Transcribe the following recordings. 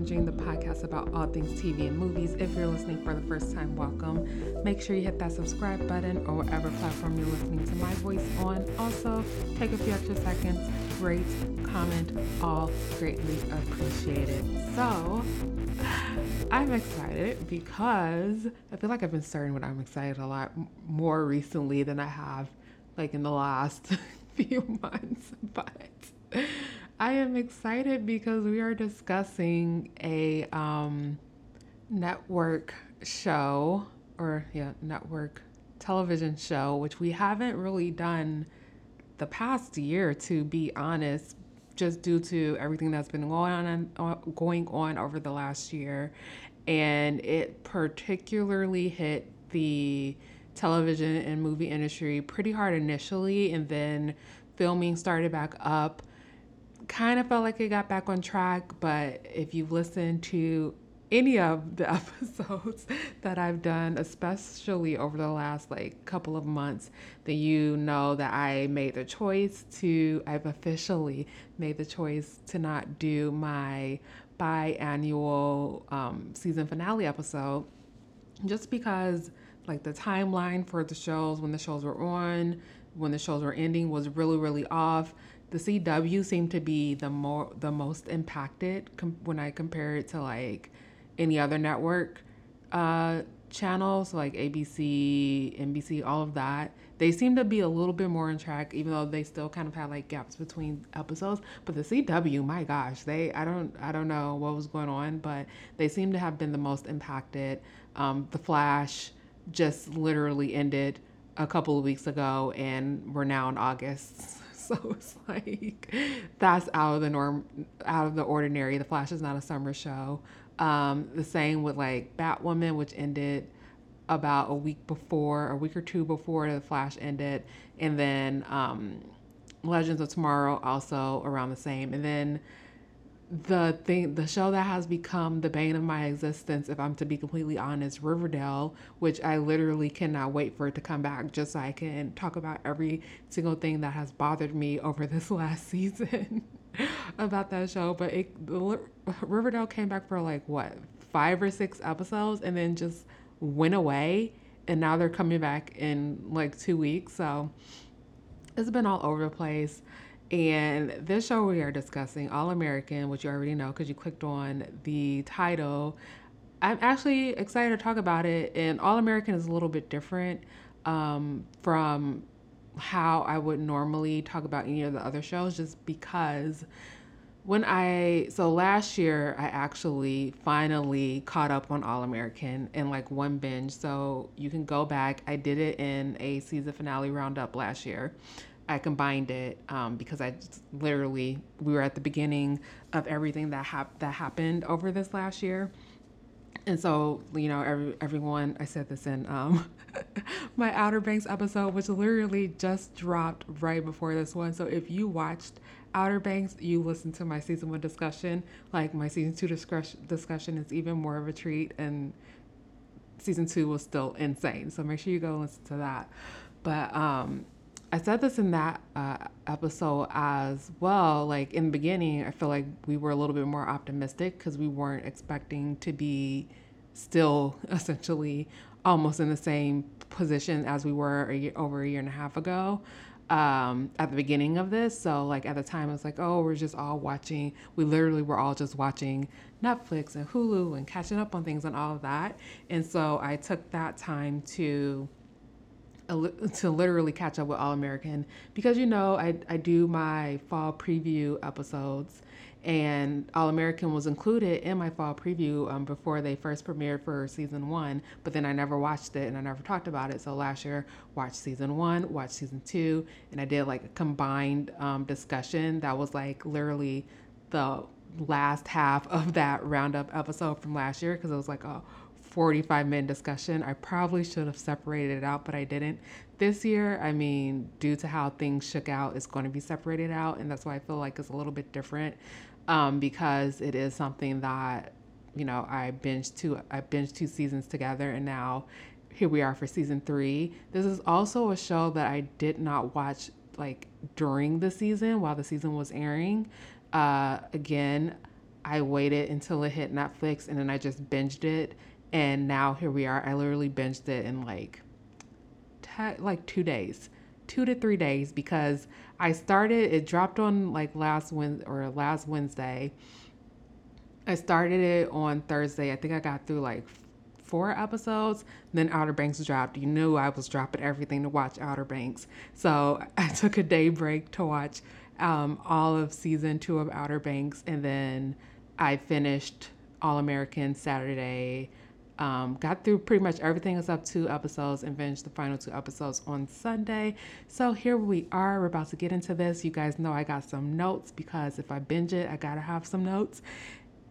Binging, the podcast about all things TV and movies. If you're listening for the first time, welcome. Make sure you hit that subscribe button or whatever platform you're listening to my voice on. Also, take a few extra seconds, rate, comment, all greatly appreciated. So, I'm excited because I feel like I've been starting when I'm excited a lot more recently than I have like in the last few months. But I am excited because we are discussing a um, network show or, yeah, network television show, which we haven't really done the past year, to be honest, just due to everything that's been going on uh, going on over the last year, and it particularly hit the television and movie industry pretty hard initially, and then filming started back up kind of felt like it got back on track, but if you've listened to any of the episodes that I've done, especially over the last like couple of months, then you know that I made the choice to, I've officially made the choice to not do my biannual um, season finale episode just because like the timeline for the shows when the shows were on when the shows were ending was really really off the CW seemed to be the more the most impacted com- when I compare it to like any other network uh, channels like ABC, NBC, all of that. They seem to be a little bit more on track, even though they still kind of had like gaps between episodes. But the CW, my gosh, they I don't I don't know what was going on, but they seem to have been the most impacted. Um, the Flash just literally ended a couple of weeks ago, and we're now in August. So it's like that's out of the norm, out of the ordinary. The Flash is not a summer show. Um, the same with like Batwoman, which ended about a week before, a week or two before the Flash ended, and then um, Legends of Tomorrow also around the same, and then the thing the show that has become the bane of my existence if i'm to be completely honest riverdale which i literally cannot wait for it to come back just so i can talk about every single thing that has bothered me over this last season about that show. But it riverdale came back for like what five or six episodes and then just went away and now they're coming back in like two weeks. So it's been all over the place and this show we are discussing, All American, which you already know because you clicked on the title. I'm actually excited to talk about it. And All American is a little bit different um, from how I would normally talk about any of the other shows, just because when I so last year I actually finally caught up on All American in like one binge. So you can go back. I did it in a season finale roundup last year. I combined it um, because I literally we were at the beginning of everything that hap- that happened over this last year, and so you know every, everyone I said this in um, my Outer Banks episode, which literally just dropped right before this one. So if you watched Outer Banks, you listened to my season one discussion. Like my season two discussion discussion is even more of a treat, and season two was still insane. So make sure you go listen to that. But um, I said this in that uh, episode as well. Like in the beginning, I feel like we were a little bit more optimistic because we weren't expecting to be still essentially almost in the same position as we were a year, over a year and a half ago um, at the beginning of this. So, like at the time, it was like, oh, we're just all watching. We literally were all just watching Netflix and Hulu and catching up on things and all of that. And so I took that time to to literally catch up with All American because you know I, I do my fall preview episodes and All American was included in my fall preview um, before they first premiered for season one, but then I never watched it and I never talked about it. So last year, watched season one, watched season two, and I did like a combined um, discussion that was like literally the last half of that roundup episode from last year because it was like a 45 minute discussion. I probably should have separated it out, but I didn't. This year, I mean, due to how things shook out, it's going to be separated out. And that's why I feel like it's a little bit different um, because it is something that, you know, I binged two, I binged two seasons together and now here we are for season three. This is also a show that I did not watch like during the season while the season was airing. Uh, again, I waited until it hit Netflix and then I just binged it. And now here we are. I literally binged it in like, te- like two days, two to three days because I started. It dropped on like last Wednesday or last Wednesday. I started it on Thursday. I think I got through like four episodes. Then Outer Banks dropped. You knew I was dropping everything to watch Outer Banks. So I took a day break to watch um, all of season two of Outer Banks. And then I finished All American Saturday. Um, got through pretty much everything is up two episodes and finished the final two episodes on Sunday. So here we are. We're about to get into this. You guys know I got some notes because if I binge it, I gotta have some notes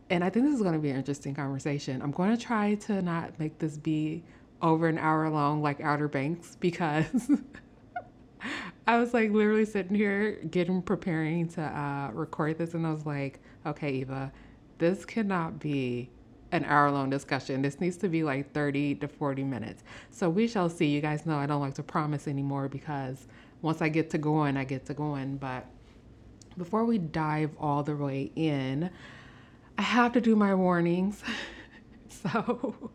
and I think this is to be an interesting conversation. I'm to try to not make this be over an hour long like Outer Banks because I was like literally sitting here getting preparing to uh, record this, and I was like, okay, Eva, this cannot be an hour long discussion. This needs to be like 30 to 40 minutes. So we shall see. You guys know I don't like to promise anymore because once I get to going, I get to going. But before we dive all the way in, I have to do my warnings. so,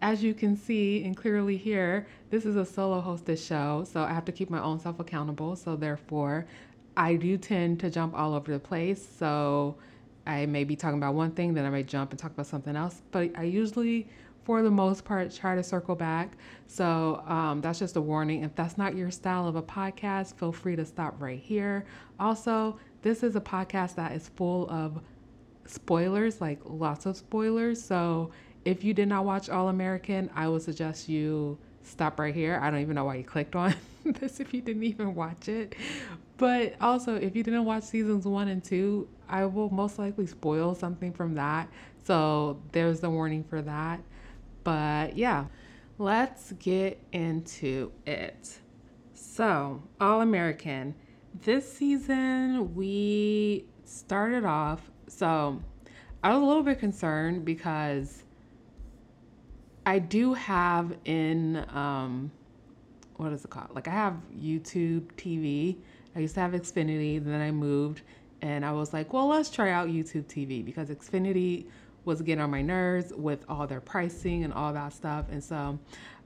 as you can see and clearly hear, this is a solo hosted show, so I have to keep my own self accountable. So, therefore, I do tend to jump all over the place. So, I may be talking about one thing, then I may jump and talk about something else. But I usually, for the most part, try to circle back. So um, that's just a warning. If that's not your style of a podcast, feel free to stop right here. Also, this is a podcast that is full of spoilers, like lots of spoilers. So if you did not watch All American, I would suggest you stop right here. I don't even know why you clicked on this if you didn't even watch it. But also, if you didn't watch seasons one and two, I will most likely spoil something from that. So there's the warning for that. But yeah, let's get into it. So, All American. This season, we started off so I was a little bit concerned because I do have in um, what is it called? Like I have YouTube TV. I used to have Xfinity, then I moved and I was like, well, let's try out YouTube TV because Xfinity was getting on my nerves with all their pricing and all that stuff. And so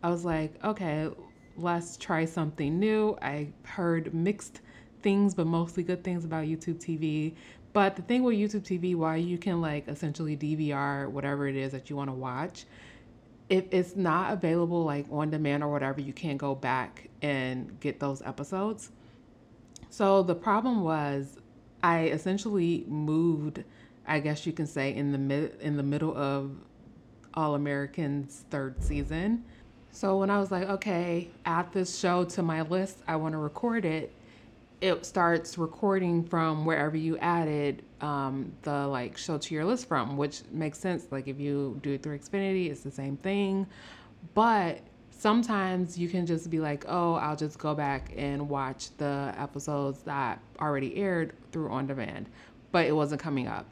I was like, okay, let's try something new. I heard mixed things, but mostly good things about YouTube TV. But the thing with YouTube TV, why you can like essentially DVR whatever it is that you want to watch, if it's not available like on demand or whatever, you can't go back and get those episodes. So the problem was I essentially moved, I guess you can say, in the mid in the middle of All Americans third season. So when I was like, okay, add this show to my list, I want to record it it starts recording from wherever you added um, the like show to your list from, which makes sense. Like if you do it through Xfinity, it's the same thing. But sometimes you can just be like, oh, I'll just go back and watch the episodes that already aired through on demand, but it wasn't coming up.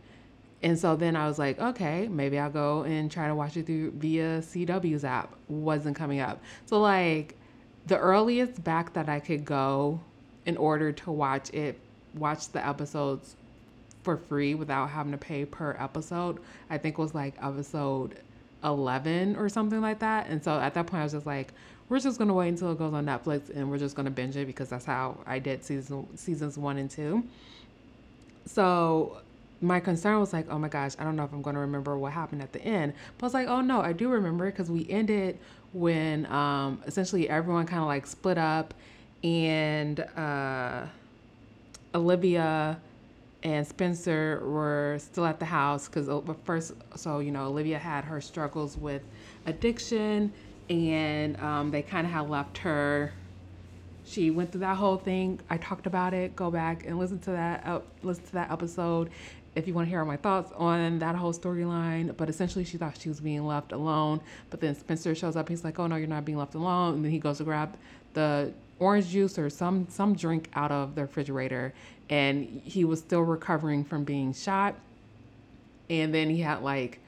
And so then I was like, okay, maybe I'll go and try to watch it through via CW's app. Wasn't coming up. So like the earliest back that I could go in order to watch it, watch the episodes for free without having to pay per episode. I think was like episode 11 or something like that. And so at that point, I was just like, we're just gonna wait until it goes on Netflix and we're just gonna binge it because that's how I did season seasons one and two. So my concern was like, oh my gosh, I don't know if I'm gonna remember what happened at the end. But I was like, oh no, I do remember because we ended when um, essentially everyone kind of like split up and uh, Olivia and Spencer were still at the house because uh, first, so you know, Olivia had her struggles with addiction, and um, they kind of had left her. She went through that whole thing. I talked about it. Go back and listen to that. Uh, listen to that episode if you want to hear my thoughts on that whole storyline. But essentially, she thought she was being left alone. But then Spencer shows up. He's like, "Oh no, you're not being left alone." And then he goes to grab the orange juice or some some drink out of the refrigerator and he was still recovering from being shot. And then he had like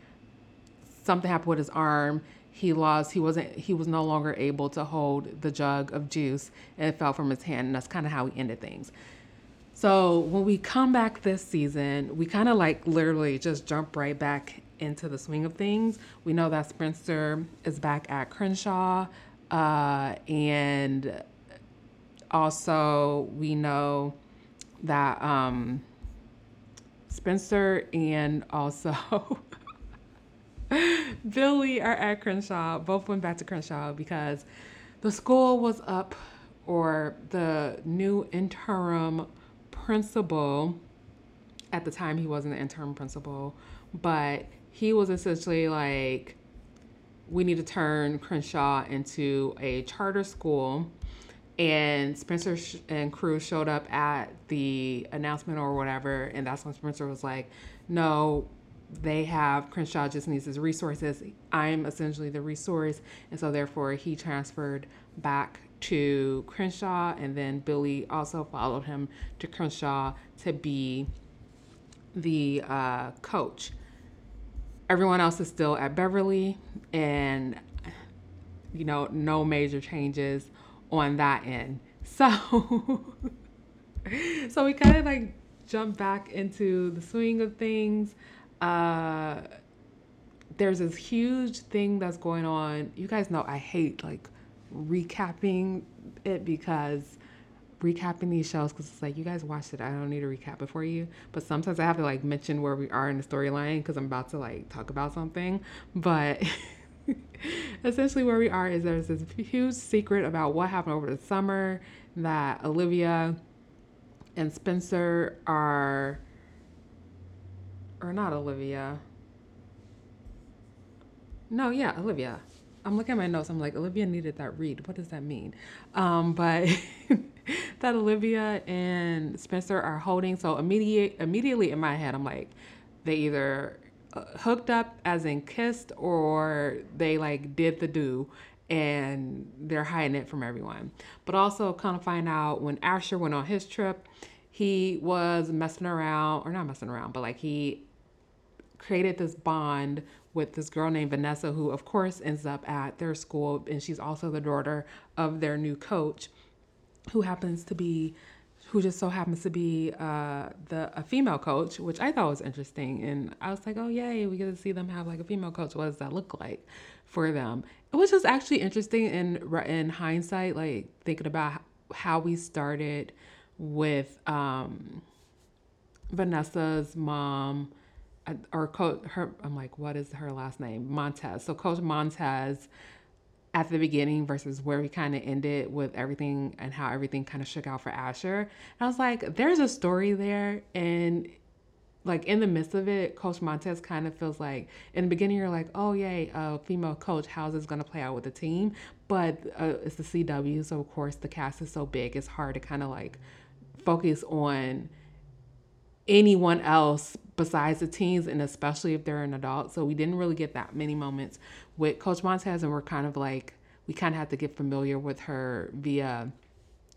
something happened with his arm. He lost he wasn't he was no longer able to hold the jug of juice and it fell from his hand and that's kind of how he ended things. So when we come back this season, we kind of like literally just jump right back into the swing of things. We know that Spencer is back at Crenshaw, uh, and also we know that um, Spencer and also Billy are at Crenshaw. Both went back to Crenshaw because the school was up, or the new interim principal. At the time, he wasn't the interim principal, but he was essentially like, we need to turn Crenshaw into a charter school. And Spencer and crew showed up at the announcement or whatever. And that's when Spencer was like, no, they have Crenshaw just needs his resources. I'm essentially the resource. And so therefore he transferred back to Crenshaw and then Billy also followed him to Crenshaw to be the uh, coach everyone else is still at Beverly, and you know, no major changes on that end. So, so we kind of like jump back into the swing of things. Uh, there's this huge thing that's going on. You guys know I hate like recapping it because recapping these shows because it's like you guys watched it. I don't need to recap it for you. But sometimes I have to like mention where we are in the storyline because I'm about to like talk about something. But essentially, where we are is there's this huge secret about what happened over the summer that Olivia and Spencer are, or not Olivia. No, yeah, Olivia. I'm looking at my notes. I'm like, Olivia needed that read. What does that mean? Um, but that Olivia and Spencer are holding. So immediate, immediately in my head, I'm like, they either hooked up as in kissed or they like did the do and they're hiding it from everyone. But also kind of find out when Asher went on his trip, he was messing around or not messing around, but like he created this bond with this girl named Vanessa, who of course ends up at their school, and she's also the daughter of their new coach who happens to be who just so happens to be uh, the a female coach, which I thought was interesting, and I was like, oh yay, we get to see them have like a female coach. What does that look like for them? It was just actually interesting in in hindsight, like thinking about how we started with um, Vanessa's mom uh, or coach her. I'm like, what is her last name? Montez. So Coach Montez at the beginning versus where we kind of ended with everything and how everything kind of shook out for Asher. And I was like, there's a story there. And like in the midst of it, Coach Montez kind of feels like in the beginning you're like, oh yay, a female coach, how's this gonna play out with the team? But uh, it's the CW, so of course the cast is so big, it's hard to kind of like focus on anyone else besides the teens and especially if they're an adult. So we didn't really get that many moments with Coach Montez and we're kind of like we kind of have to get familiar with her via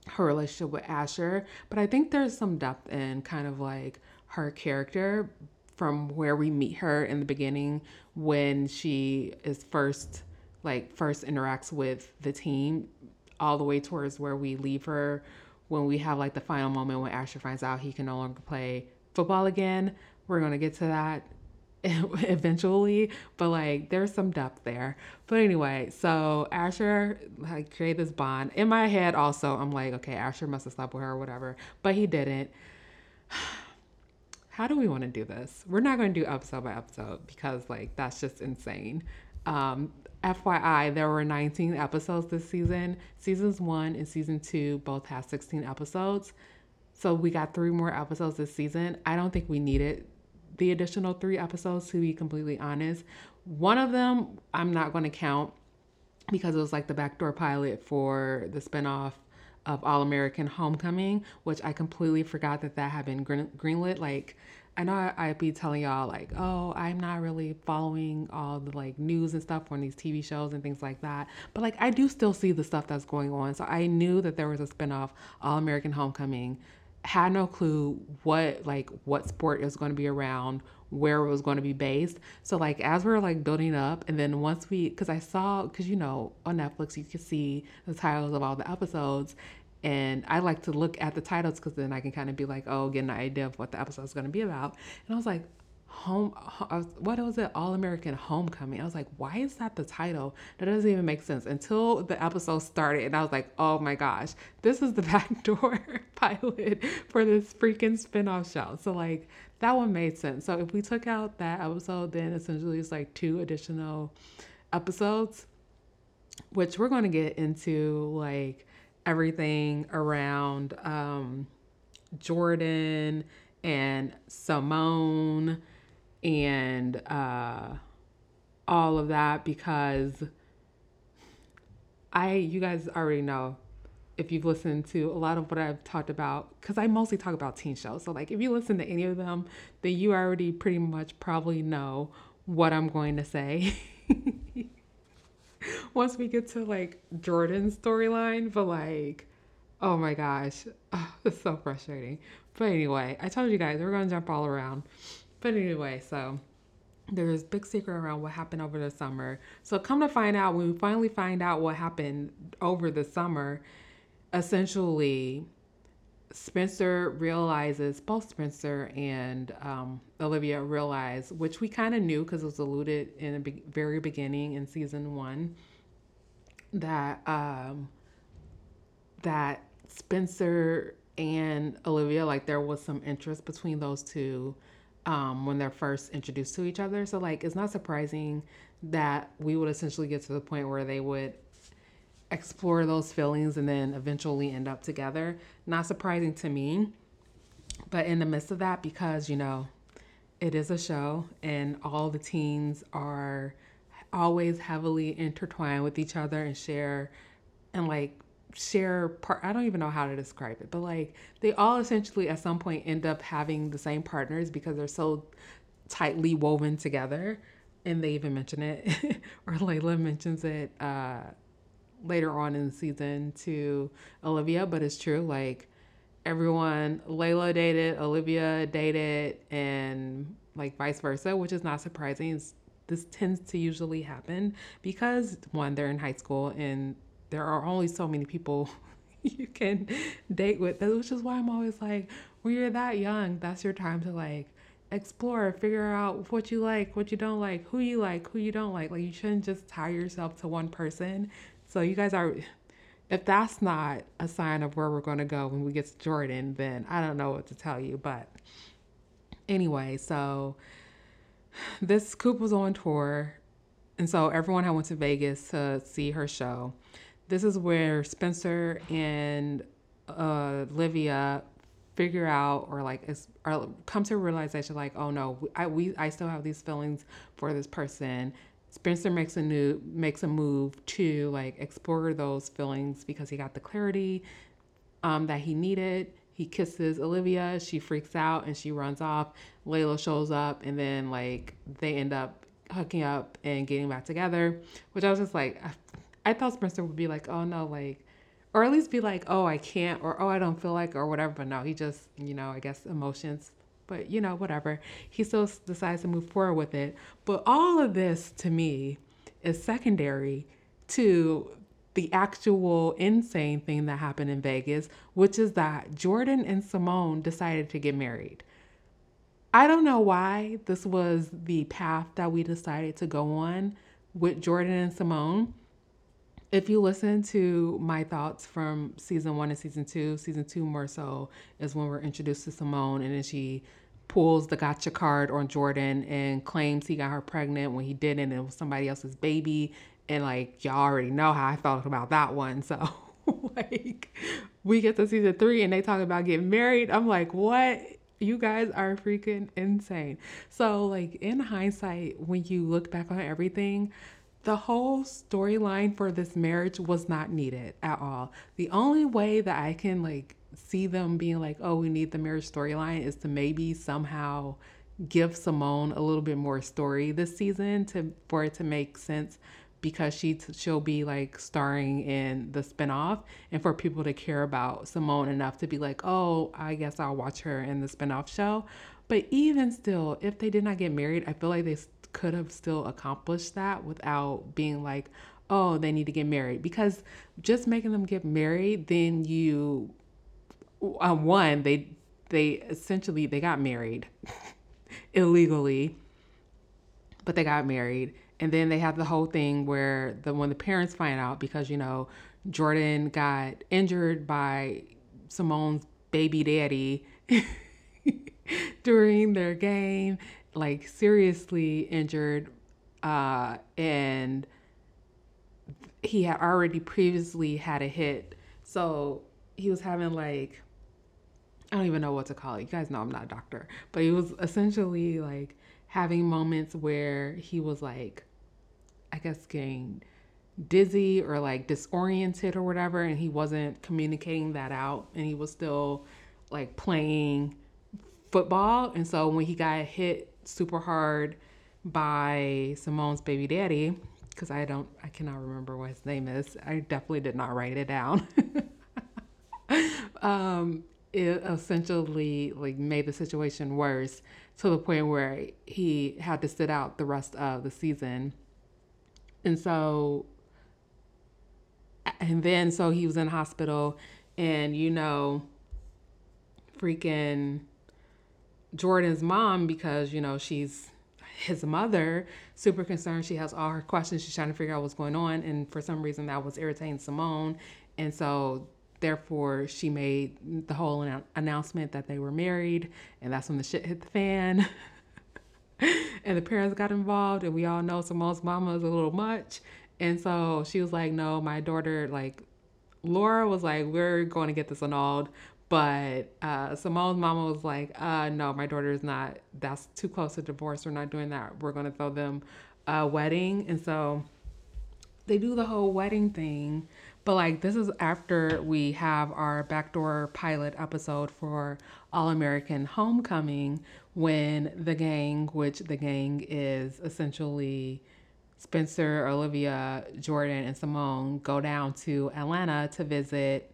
her relationship with Asher. But I think there's some depth in kind of like her character from where we meet her in the beginning when she is first like first interacts with the team all the way towards where we leave her when we have like the final moment when Asher finds out he can no longer play football again. We're going to get to that eventually, but like there's some depth there. But anyway, so Asher like created this bond. In my head also, I'm like, okay, Asher must have slept with her or whatever, but he didn't. How do we want to do this? We're not going to do episode by episode because like that's just insane. Um, FYI, there were 19 episodes this season. Seasons one and season two both have 16 episodes. So we got three more episodes this season. I don't think we needed the additional three episodes, to be completely honest. One of them I'm not going to count because it was like the backdoor pilot for the spinoff of All American Homecoming, which I completely forgot that that had been green- greenlit. Like, I know I'd be telling y'all like, oh, I'm not really following all the like news and stuff on these TV shows and things like that. But like, I do still see the stuff that's going on. So I knew that there was a spinoff, All American Homecoming, had no clue what like what sport is going to be around where it was going to be based so like as we are like building up and then once we because i saw because you know on netflix you can see the titles of all the episodes And I like to look at the titles because then I can kind of be like, oh, get an idea of what the episode is going to be about. And I was like, home what was it? All american homecoming. I was like why is that the title? That doesn't even make sense. Until the episode started and i was like oh my gosh this is the backdoor pilot for this freaking spin-off show. So like that one made sense. So if we took out that episode then essentially it's like two additional episodes which we're going to get into like everything around um jordan and simone and uh, all of that because I, you guys already know if you've listened to a lot of what I've talked about, because I mostly talk about teen shows. So, like, if you listen to any of them, then you already pretty much probably know what I'm going to say. Once we get to like Jordan's storyline, but like, oh my gosh, oh, it's so frustrating. But anyway, I told you guys we're gonna jump all around. But anyway, so there's big secret around what happened over the summer. So come to find out, when we finally find out what happened over the summer, essentially Spencer realizes, both Spencer and um, Olivia realize, which we kind of knew because it was alluded in the be- very beginning in season one, that um, that Spencer and Olivia, like there was some interest between those two um, when they're first introduced to each other. So, like, it's not surprising that we would essentially get to the point where they would explore those feelings and then eventually end up together. Not surprising to me. But in the midst of that, because, you know, it is a show and all the teens are always heavily intertwined with each other and share and like share part I don't even know how to describe it, but like they all essentially at some point end up having the same partners because they're so tightly woven together. And they even mention it, or Layla mentions it uh, later on in the season to Olivia, but it's true. Like everyone, Layla dated, Olivia dated, and like vice versa, which is not surprising. this tends to usually happen because one, they're in high school and there are only so many people you can date with, which is why I'm always like, when you're that young, that's your time to like explore, figure out what you like, what you don't like, who you like, who you don't like. Like, you shouldn't just tie yourself to one person. So, you guys are, if that's not a sign of where we're going to go when we get to Jordan, then I don't know what to tell you. But anyway, so this Coop was on tour. And so everyone had went to Vegas to see her show this is where Spencer and uh, Olivia figure out or like or come to a realization like oh no I we I still have these feelings for this person. Spencer makes a new makes a move to like explore those feelings because he got the clarity um, that he needed. He kisses Olivia, she freaks out and she runs off. Layla shows up and then like they end up hooking up and getting back together, which I was just like I thought Spencer would be like, oh no, like, or at least be like, oh, I can't, or oh, I don't feel like, or whatever. But no, he just, you know, I guess emotions, but you know, whatever. He still decides to move forward with it. But all of this to me is secondary to the actual insane thing that happened in Vegas, which is that Jordan and Simone decided to get married. I don't know why this was the path that we decided to go on with Jordan and Simone if you listen to my thoughts from season one and season two, season two more so is when we're introduced to Simone and then she pulls the gotcha card on Jordan and claims he got her pregnant when he didn't. and It was somebody else's baby. And like, y'all already know how I felt about that one. So, like, we get to season three and they talk about getting married. I'm like, what? You guys are freaking insane. So, like, in hindsight, when you look back on everything, the whole storyline for this marriage was not needed at all. The only way that I can like see them being like, oh, we need the marriage storyline is to maybe somehow give Simone a little bit more story this season to for it to make sense because she t- she'll be like starring in the spinoff and for people to care about Simone enough to be like, "Oh, I guess I'll watch her in the spinoff show." But even still, if they did not get married, I feel like they could have still accomplished that without being like, oh, they need to get married. Because just making them get married, then you, um, one, they they essentially they got married illegally, but they got married, and then they have the whole thing where the when the parents find out because you know Jordan got injured by Simone's baby daddy during their game, like seriously injured, uh, and he had already previously had a hit. So he was having like I don't even know what to call it. You guys know I'm not a doctor, but he was essentially like having moments where he was like, I guess getting dizzy or like disoriented or whatever, and he wasn't communicating that out, and he was still like playing football. And so when he got hit super hard by Simone's baby daddy, because I don't, I cannot remember what his name is. I definitely did not write it down. um, it essentially like made the situation worse to the point where he had to sit out the rest of the season. And so and then so he was in hospital and you know freaking Jordan's mom because you know she's his mother super concerned. She has all her questions. She's trying to figure out what's going on. And for some reason that was irritating Simone. And so therefore she made the whole announcement that they were married. And that's when the shit hit the fan. And the parents got involved. And we all know Simone's mama is a little much. And so she was like no my daughter like Laura was like we're going to get this annulled but uh, Simone's mama was like uh, no my daughter is not that's too close to divorce. We're not doing that. We're going to throw them a wedding. And so they do the whole wedding thing. But like this is after we have our backdoor pilot episode for All American Homecoming when the gang, which the gang is essentially Spencer, Olivia, Jordan, and Simone, go down to Atlanta to visit.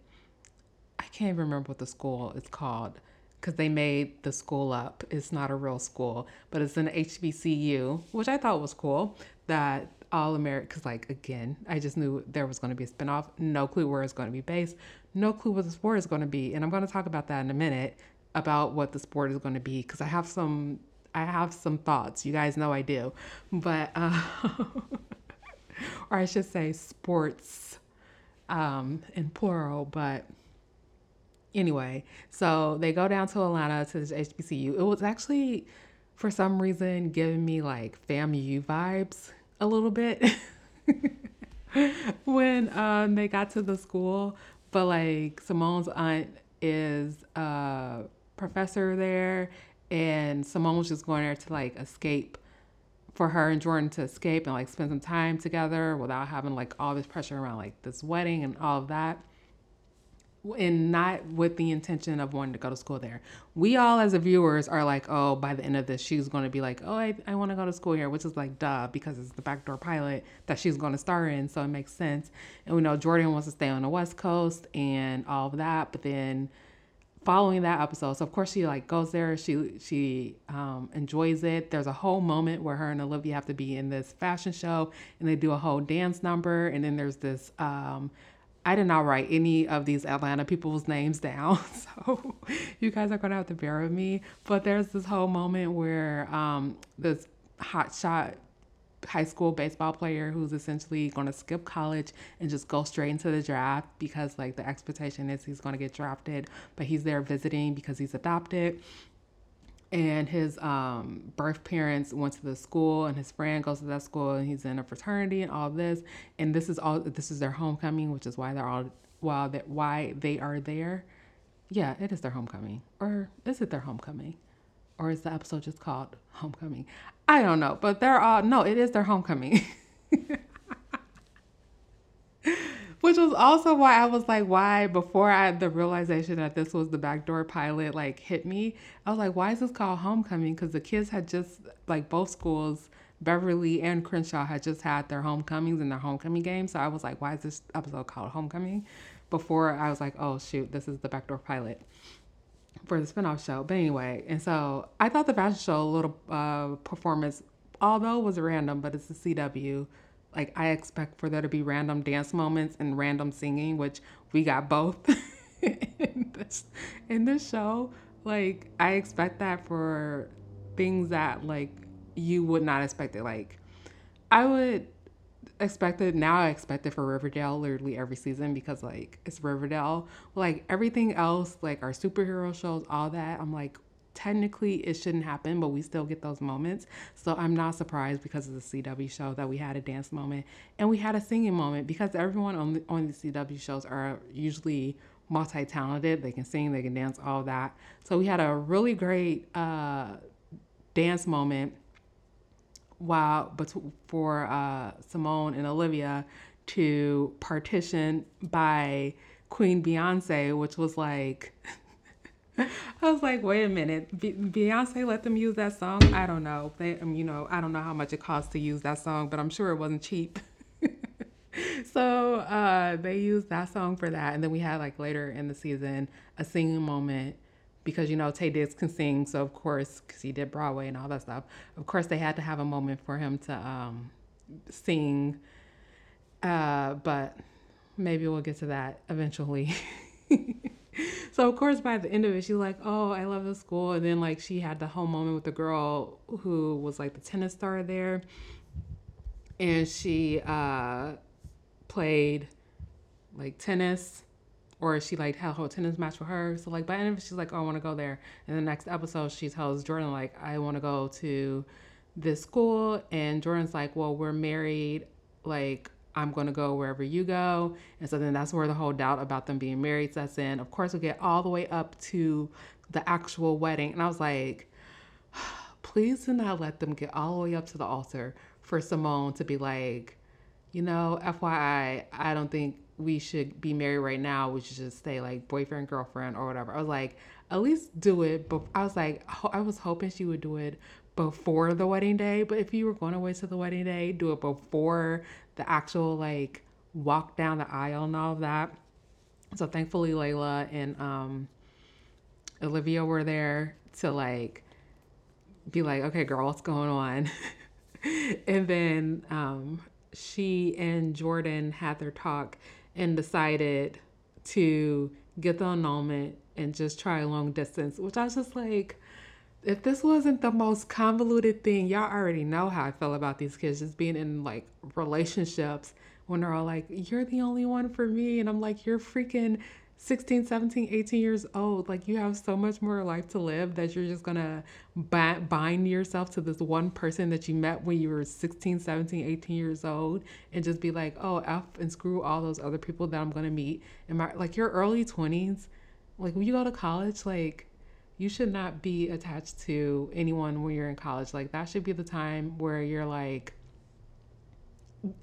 I can't even remember what the school is called because they made the school up. It's not a real school, but it's an HBCU, which I thought was cool. That all American, because like again, I just knew there was going to be a spinoff. No clue where it's going to be based. No clue what the sport is going to be, and I'm going to talk about that in a minute about what the sport is going to be because I have some I have some thoughts. You guys know I do, but uh, or I should say sports um, in plural, but anyway, so they go down to Atlanta to this HBCU. It was actually, for some reason, giving me like FAMU vibes a little bit when um, they got to the school. But like Simone's aunt is a professor there, and Simone was just going there to like escape for her and Jordan to escape and like spend some time together without having like all this pressure around like this wedding and all of that and not with the intention of wanting to go to school there. We all, as the viewers, are like, oh, by the end of this, she's going to be like, oh, I, I want to go to school here, which is like, duh, because it's the backdoor pilot that she's going to star in. So it makes sense. And we know Jordan wants to stay on the West Coast and all of that. But then following that episode, so of course she like goes there, she she um, enjoys it. There's a whole moment where her and Olivia have to be in this fashion show, and they do a whole dance number, and then there's this um, I did not write any of these Atlanta people's names down, so you guys are gonna have to bear with me. But there's this whole moment where um, this hotshot high school baseball player who's essentially going to skip college and just go straight into the draft because like the expectation is he's going to get drafted but he's there visiting because he's adopted and his um, birth parents went to the school and his friend goes to that school and he's in a fraternity and all this. And this is all this is their homecoming which is why they're all that why they are there. Yeah it is their homecoming. Or is it their homecoming? Or is the episode just called homecoming? I don't know but they're all no it is their homecoming which was also why I was like, why before I the realization that this was the backdoor pilot like hit me, I was like, why is this called homecoming? Because the kids had just like both schools, Beverly and Crenshaw had just had their homecomings and their homecoming game. So I was like, why is this episode called homecoming? Before I was like, oh shoot, this is the backdoor pilot for the spinoff show. But anyway, and so I thought the fashion show, little uh, performance, although it was random, but it's the CW Like I expect for there to be random dance moments and random singing, which we got both in this in this show. Like I expect that for things that like you would not expect it. Like I would expect it now. I expect it for Riverdale literally every season because like it's Riverdale. Like everything else, like our superhero shows, all that. I'm like, technically it shouldn't happen, but we still get those moments. So I'm not surprised because of the CW show that we had a dance moment and we had a singing moment because everyone on the, on the CW shows are usually multi-talented. They can sing, they can dance, all that. So we had a really great uh, dance moment while but for uh, Simone and Olivia to partition by Queen Beyonce, which was like I was like, wait a minute, Beyonce let them use that song? I don't know. They, um, you know, I don't know how much it costs to use that song, but I'm sure it wasn't cheap. so uh, they used that song for that, and then we had like later in the season a singing moment because you know Taye Diggs can sing, so of course, because he did Broadway and all that stuff, of course they had to have a moment for him to um, sing. Uh, but maybe we'll get to that eventually. so of course by the end of it she's like oh i love the school. And then like she had the whole moment with the girl who was like the tennis star there. And she uh played like tennis or she like had a whole tennis match with her. So like by the end of it she's like oh i want to go there. And the next episode she tells jordan like i want to go to this school. And jordan's like well we're married like I'm going to go wherever you go. And so then that's where the whole doubt about them being married sets in. Of course, we get all the way up to the actual wedding. And I was like, please do not let them get all the way up to the altar for Simone to be like, you know, FYI, I don't think we should be married right now. We should just stay like boyfriend, girlfriend, or whatever. I was like, at least do it. But I was like, I was hoping she would do it before the wedding day. But if you were going to wait till the wedding day, do it before the actual like walk down the aisle and all of that. So thankfully Layla and um, Olivia were there to like be like, okay, girl, what's going on? and then um, she and Jordan had their talk and decided to get the annulment and just try long distance, which I was just like, if this wasn't the most convoluted thing, y'all already know how I feel about these kids just being in like relationships when they're all like, you're the only one for me. And I'm like, you're freaking 16, 17, 18 years old. Like, you have so much more life to live that you're just gonna bind yourself to this one person that you met when you were 16, 17, 18 years old and just be like, oh, F and screw all those other people that I'm gonna meet. In my, like, your early 20s, like, when you go to college, like, you should not be attached to anyone when you're in college. Like that should be the time where you're like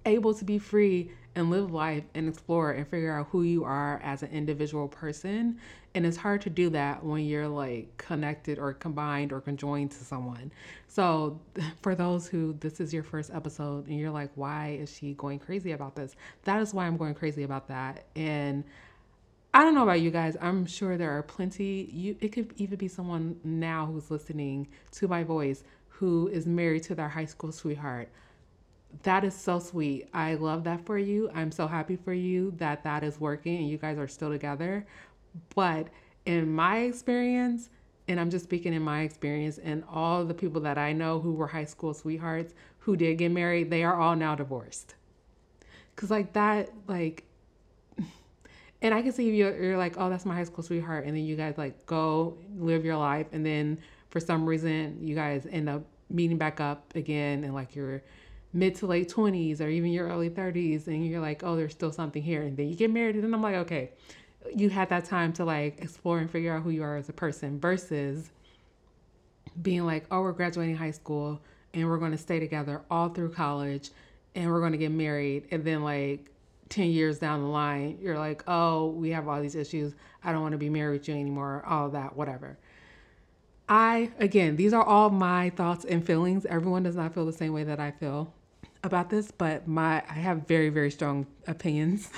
able to be free and live life and explore and figure out who you are as an individual person. And it's hard to do that when you're like connected or combined or conjoined to someone. So, for those who this is your first episode and you're like, why is she going crazy about this? That is why I'm going crazy about that. And I don't know about you guys. I'm sure there are plenty. You, it could even be someone now who's listening to my voice who is married to their high school sweetheart. That is so sweet. I love that for you. I'm so happy for you that that is working and you guys are still together. But in my experience, and I'm just speaking in my experience, and all the people that I know who were high school sweethearts who did get married, they are all now divorced. Cause like that, like and I can see you're, you're like, oh, that's my high school sweetheart, and then you guys like go live your life, and then for some reason you guys end up meeting back up again, and like your mid to late twenties or even your early thirties, and you're like, oh, there's still something here, and then you get married, and then I'm like, okay, you had that time to like explore and figure out who you are as a person, versus being like, oh, we're graduating high school and we're going to stay together all through college and we're going to get married and then like 10 years down the line, you're like, oh, we have all these issues. I don't want to be married with you anymore, all that, whatever. I, again, these are all my thoughts and feelings. Everyone does not feel the same way that I feel about this, but my I have very, very strong opinions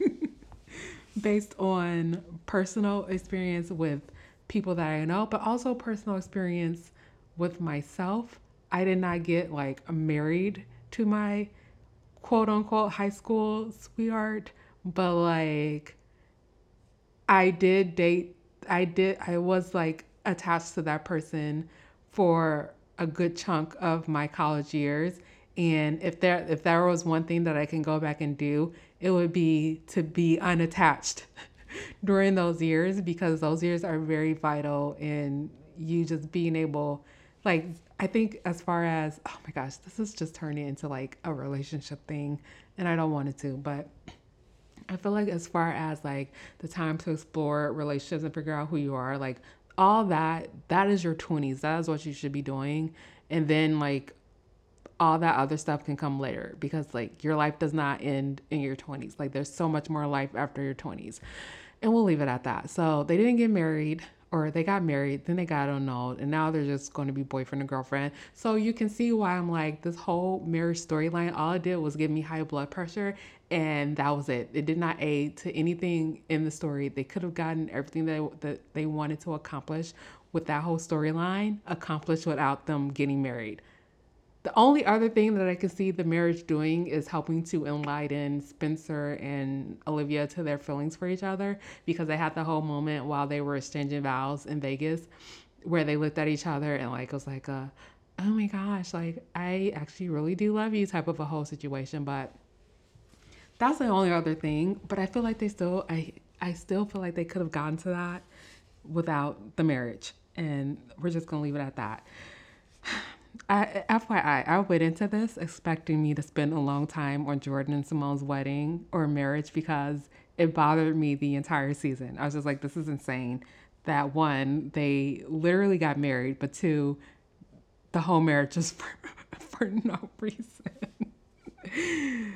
based on personal experience with people that I know, but also personal experience with myself. I did not get like married to my quote unquote high school sweetheart, but like I did date I did I was like attached to that person for a good chunk of my college years. And if there if there was one thing that I can go back and do, it would be to be unattached during those years because those years are very vital in you just being able like I think as far as oh my gosh, this is just turning into like a relationship thing and I don't want it to, but I feel like as far as like the time to explore relationships and figure out who you are, like all that that is your 20s. That is what you should be doing. And then like all that other stuff can come later because like your life does not end in your 20s. Like there's so much more life after your 20s. And we'll leave it at that. So they didn't get married or they got married, then they got annulled, and now they're just going to be boyfriend and girlfriend. So you can see why I'm like, this whole marriage storyline, all it did was give me high blood pressure, and that was it. It did not aid to anything in the story. They could have gotten everything that, that they wanted to accomplish with that whole storyline accomplished without them getting married. The only other thing that I can see the marriage doing is helping to enlighten Spencer and Olivia to their feelings for each other because they had the whole moment while they were exchanging vows in Vegas where they looked at each other and like it was like a oh my gosh like I actually really do love you type of a whole situation but that's the only other thing. But I feel like they still I I still feel like they could have gotten to that without the marriage and we're just going to leave it at that I, FYI, I went into this expecting me to spend a long time on Jordan and Simone's wedding or marriage because it bothered me the entire season. I was just like, this is insane. That one, they literally got married, but two, the whole marriage is for, for no reason.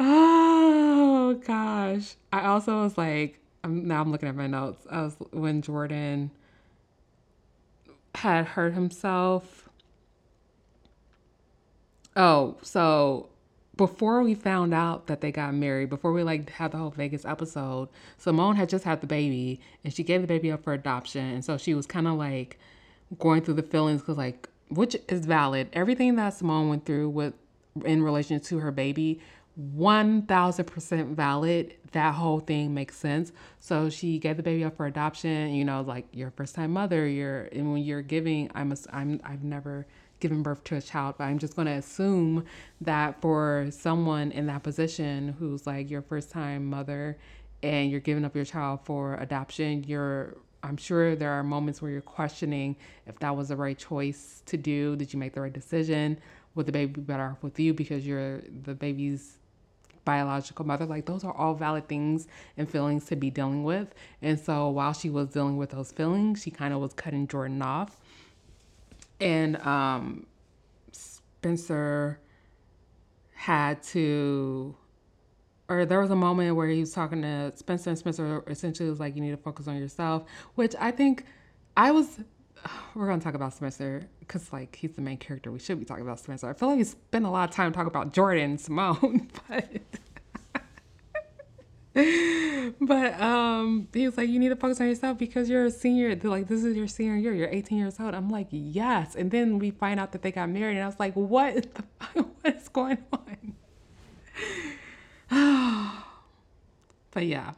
oh gosh. I also was like, I'm, now I'm looking at my notes. I was when Jordan had hurt himself Oh, so before we found out that they got married, before we like had the whole Vegas episode, Simone had just had the baby and she gave the baby up for adoption. And so she was kind of like going through the feelings because like, which is valid. Everything that Simone went through with in relation to her baby, 1000% valid. That whole thing makes sense. So she gave the baby up for adoption, you know, like your first time mother, you're, and when you're giving, I'm, I'm, I've never, given birth to a child, but I'm just going to assume that for someone in that position who's like your first time mother and you're giving up your child for adoption, you're I'm sure there are moments where you're questioning if that was the right choice to do. Did you make the right decision? Would the baby be better off with you because you're the baby's biological mother? Like, those are all valid things and feelings to be dealing with. And so, while she was dealing with those feelings, she kind of was cutting Jordan off and um, Spencer had to, or there was a moment where he was talking to Spencer, and Spencer essentially was like, "You need to focus on yourself," which I think I was. We're gonna talk about Spencer because like he's the main character. We should be talking about Spencer. I feel like we spent a lot of time talking about Jordan Simone, but but um, he was like, you need to focus on yourself because you're a senior. They're like, this is your senior year. You're 18 years old. I'm like, yes. And then we find out that they got married, and I was like, what? the fuck? what is going on? but yeah,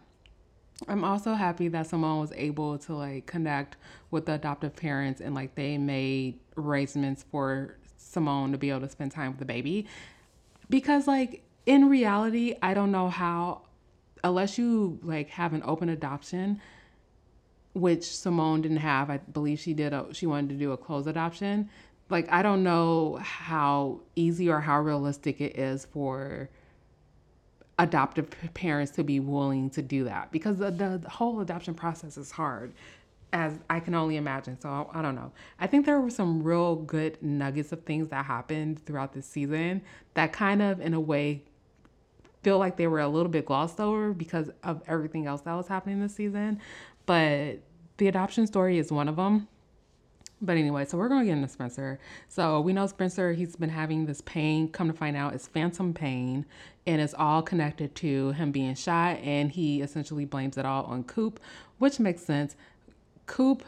I'm also happy that Simone was able to like connect with the adoptive parents and like they made arrangements for Simone to be able to spend time with the baby. Because like in reality, I don't know how unless you like have an open adoption, which Simone didn't have, I believe she did. A, she wanted to do a closed adoption. Like I don't know how easy or how realistic it is for adoptive parents to be willing to do that because the, the, the whole adoption process is hard as I can only imagine. So I, I, don't know. I think there were some real good nuggets of things that happened throughout this season that kind of, in a way, feel like they were a little bit glossed over because of everything else that was happening this season. But the adoption story is one of them. But anyway, so we're going to get into Spencer. So we know Spencer, he's been having this pain. Come to find out, it's phantom pain, and it's all connected to him being shot. And he essentially blames it all on Coop, which makes sense. Coop,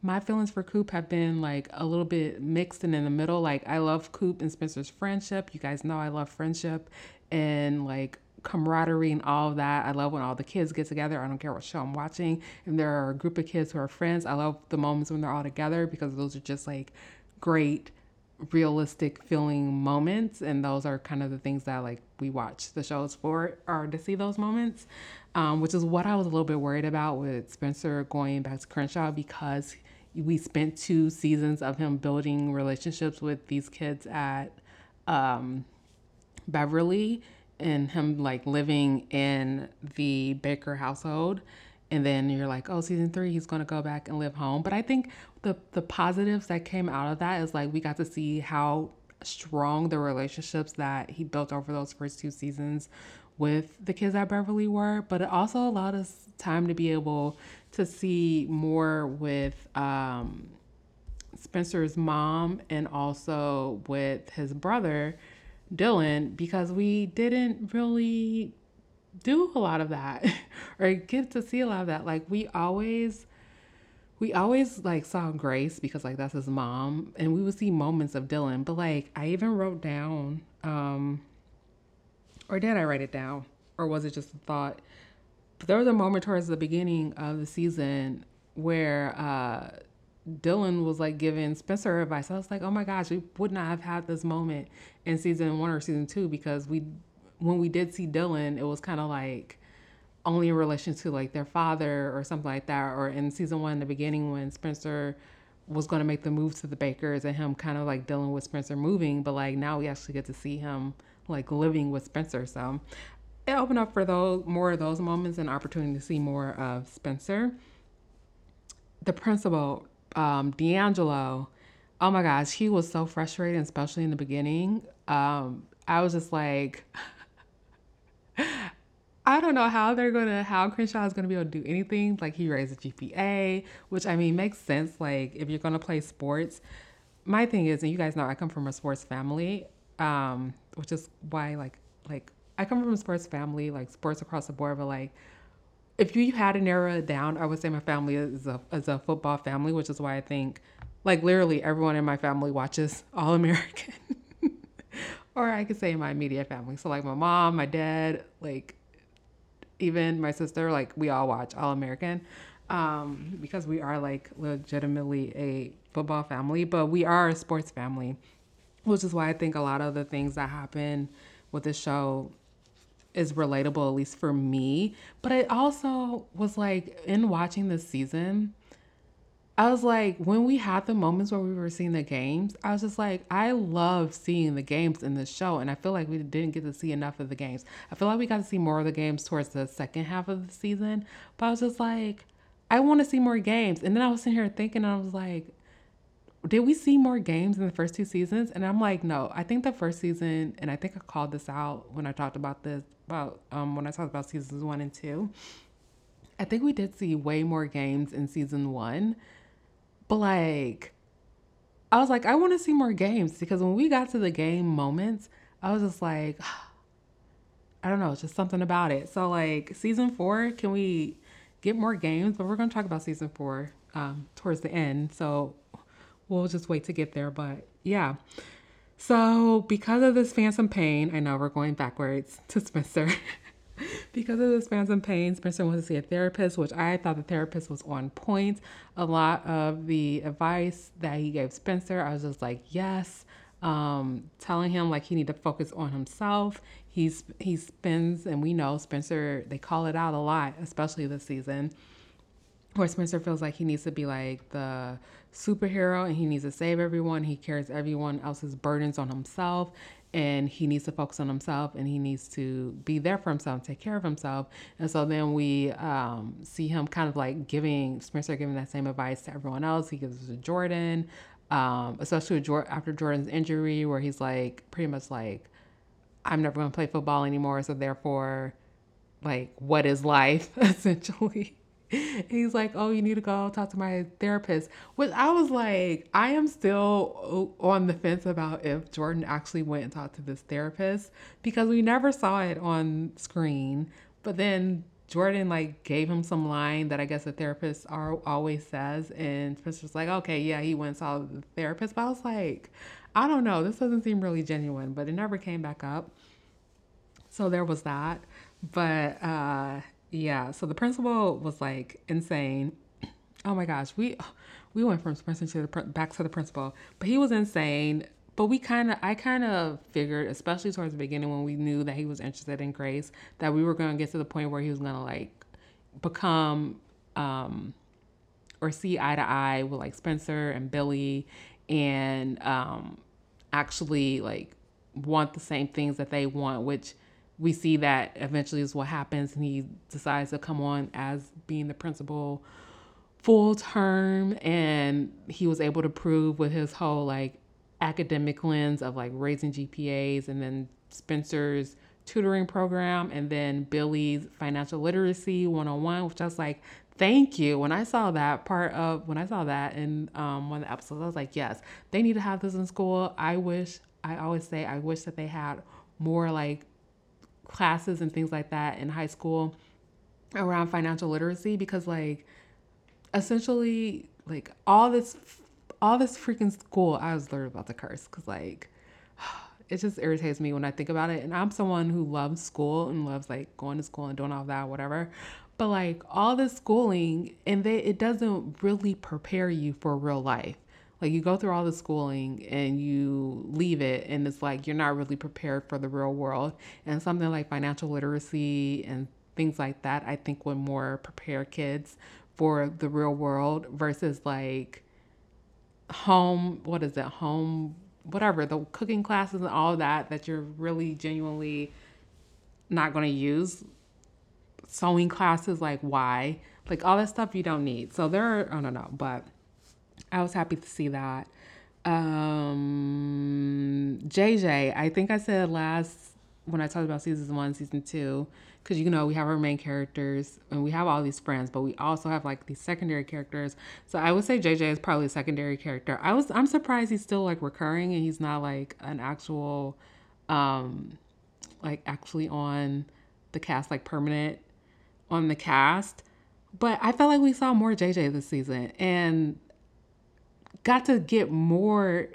my feelings for Coop have been like a little bit mixed and in the middle. Like I love Coop and Spencer's friendship. You guys know I love friendship and like camaraderie and all of that. I love when all the kids get together. I don't care what show I'm watching. And there are a group of kids who are friends. I love the moments when they're all together because those are just like great realistic feeling moments and those are kind of the things that like we watch the shows for or to see those moments um, which is what i was a little bit worried about with spencer going back to crenshaw because we spent two seasons of him building relationships with these kids at um, beverly and him like living in the baker household. And then you're like, oh, season three, he's gonna go back and live home. But I think the the positives that came out of that is like we got to see how strong the relationships that he built over those first two seasons with the kids at Beverly were, but it also allowed us time to be able to see more with um, Spencer's mom and also with his brother Dylan because we didn't really do a lot of that or get to see a lot of that. Like we always we always like saw Grace because like that's his mom and we would see moments of Dylan, but like I even wrote down um or did I write it down or was it just a thought? But there was a moment towards the beginning of the season where uh Dylan was like giving Spencer advice. I was like, oh my gosh, we would not have had this moment in season one or season two because we when we did see Dylan, it was kind of like only in relation to like their father or something like that. Or in season one, in the beginning, when Spencer was going to make the move to the Bakers and him kind of like dealing with Spencer moving, but like now we actually get to see him like living with Spencer. So it opened up for those more of those moments and opportunity to see more of Spencer. The principal, um, D'Angelo, oh my gosh, he was so frustrated, especially in the beginning. Um, I was just like, I don't know how they're gonna how Crenshaw is gonna be able to do anything. Like he raised a GPA, which I mean makes sense. Like if you're gonna play sports, my thing is, and you guys know I come from a sports family, um, which is why like like I come from a sports family, like sports across the board. But like if you had to narrow it down, I would say my family is a is a football family, which is why I think like literally everyone in my family watches All American. or I could say my immediate family. So like my mom, my dad, like even my sister, like we all watch All American um, because we are like legitimately a football family, but we are a sports family, which is why I think a lot of the things that happen with the show is relatable, at least for me. But it also was like in watching this season, I was like, when we had the moments where we were seeing the games, I was just like, I love seeing the games in this show. And I feel like we didn't get to see enough of the games. I feel like we got to see more of the games towards the second half of the season. But I was just like, I want to see more games. And then I was sitting here thinking, I was like, did we see more games in the first two seasons? And I'm like, no, I think the first season, and I think I called this out when I talked about this, about um, when I talked about seasons one and two. I think we did see way more games in season one but like, I was like, I want to see more games because when we got to the game moments, I was just like, I don't know, it's just something about it. So like season four, can we get more games? But we're gonna talk about season four um, towards the end, so we'll just wait to get there. But yeah. So because of this phantom pain, I know we're going backwards to Spencer. because of this phantom pain, Spencer wants to see a therapist, which I thought the therapist was on point. A lot of the advice that he gave Spencer, I was just like, yes. Um, telling him like he need to focus on himself. He's he spends, and we know Spencer. They call it out a lot, especially this season, where Spencer feels like he needs to be like the superhero and he needs to save everyone. He carries everyone else's burdens on himself and he needs to focus on himself and he needs to be there for himself, take care of himself. And so then we um, see him kind of like giving Spencer giving that same advice to everyone else. He gives it to Jordan, um, especially after Jordan's injury, where he's like pretty much like, I'm never going to play football anymore. So therefore, like, what is life essentially? he's like, "Oh, you need to go talk to my therapist." Which I was like, I am still on the fence about if Jordan actually went and talked to this therapist because we never saw it on screen. But then Jordan like gave him some line that I guess the therapist are, always says, and Spencer's like, okay, yeah, he went and saw the therapist, but I was like, I don't know, this doesn't seem really genuine, but it never came back up. So there was that, but uh, yeah, so the principal was like insane. Oh my gosh, we we went from Spencer to the back to the principal, but he was insane but we kind of i kind of figured especially towards the beginning when we knew that he was interested in grace that we were going to get to the point where he was going to like become um or see eye to eye with like spencer and billy and um actually like want the same things that they want which we see that eventually is what happens and he decides to come on as being the principal full term and he was able to prove with his whole like academic lens of like raising GPAs and then Spencer's tutoring program and then Billy's financial literacy 101, which I was like, thank you. When I saw that part of, when I saw that in um, one of the episodes, I was like, yes, they need to have this in school. I wish, I always say, I wish that they had more like classes and things like that in high school around financial literacy because like essentially like all this all this freaking school, I was literally about to curse because like it just irritates me when I think about it. And I'm someone who loves school and loves like going to school and doing all that, whatever. But like all this schooling and they it doesn't really prepare you for real life. Like you go through all the schooling and you leave it and it's like you're not really prepared for the real world. And something like financial literacy and things like that, I think would more prepare kids for the real world versus like home, what is it, home, whatever, the cooking classes and all that that you're really genuinely not going to use. Sewing classes, like why? Like all that stuff you don't need. So there are, I don't know, but I was happy to see that. Um, JJ, I think I said last when I talked about season one, season two, because you know we have our main characters and we have all these friends but we also have like these secondary characters. So i would say jj is probably a secondary character. I was i'm surprised he's still like recurring and he's not like an actual um like actually on the cast like permanent on the cast. But i felt like we saw more jj this season. And got to get more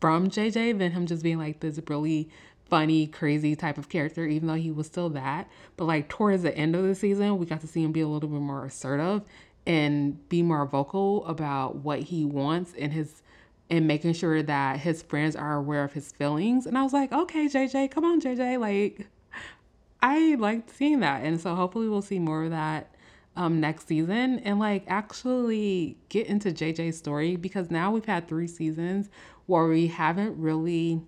from jj than him just being like this really funny, crazy type of character, even though he was still that. But like towards the end of the season, we got to see him be a little bit more assertive and be more vocal about what he wants and his and making sure that his friends are aware of his feelings. And I was like, okay, JJ, come on, JJ. Like, I liked seeing that. And so hopefully we'll see more of that um, next season and like actually get into JJ's story because now we've had three seasons where we haven't really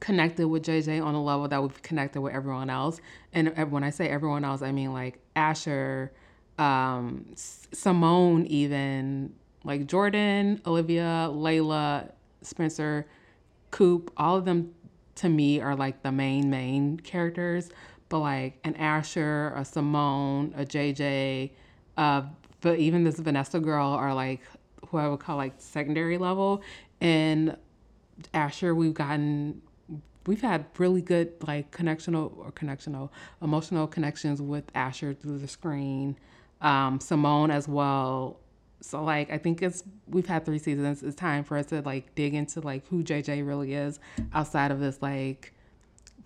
connected with JJ on a level that we've connected with everyone else. And when I say everyone else, I mean like Asher, um, Simone, even like Jordan, Olivia, Layla, Spencer, Coop, all of them to me are like the main, main characters. But like an Asher, a Simone, a JJ, uh, but even this Vanessa girl are like who I would call like secondary level. And Asher, we've gotten we've had really good like connectional or connectional emotional connections with Asher through the screen, um, Simone as well. So like I think it's we've had three seasons. It's time for us to like dig into like who JJ really is outside of this like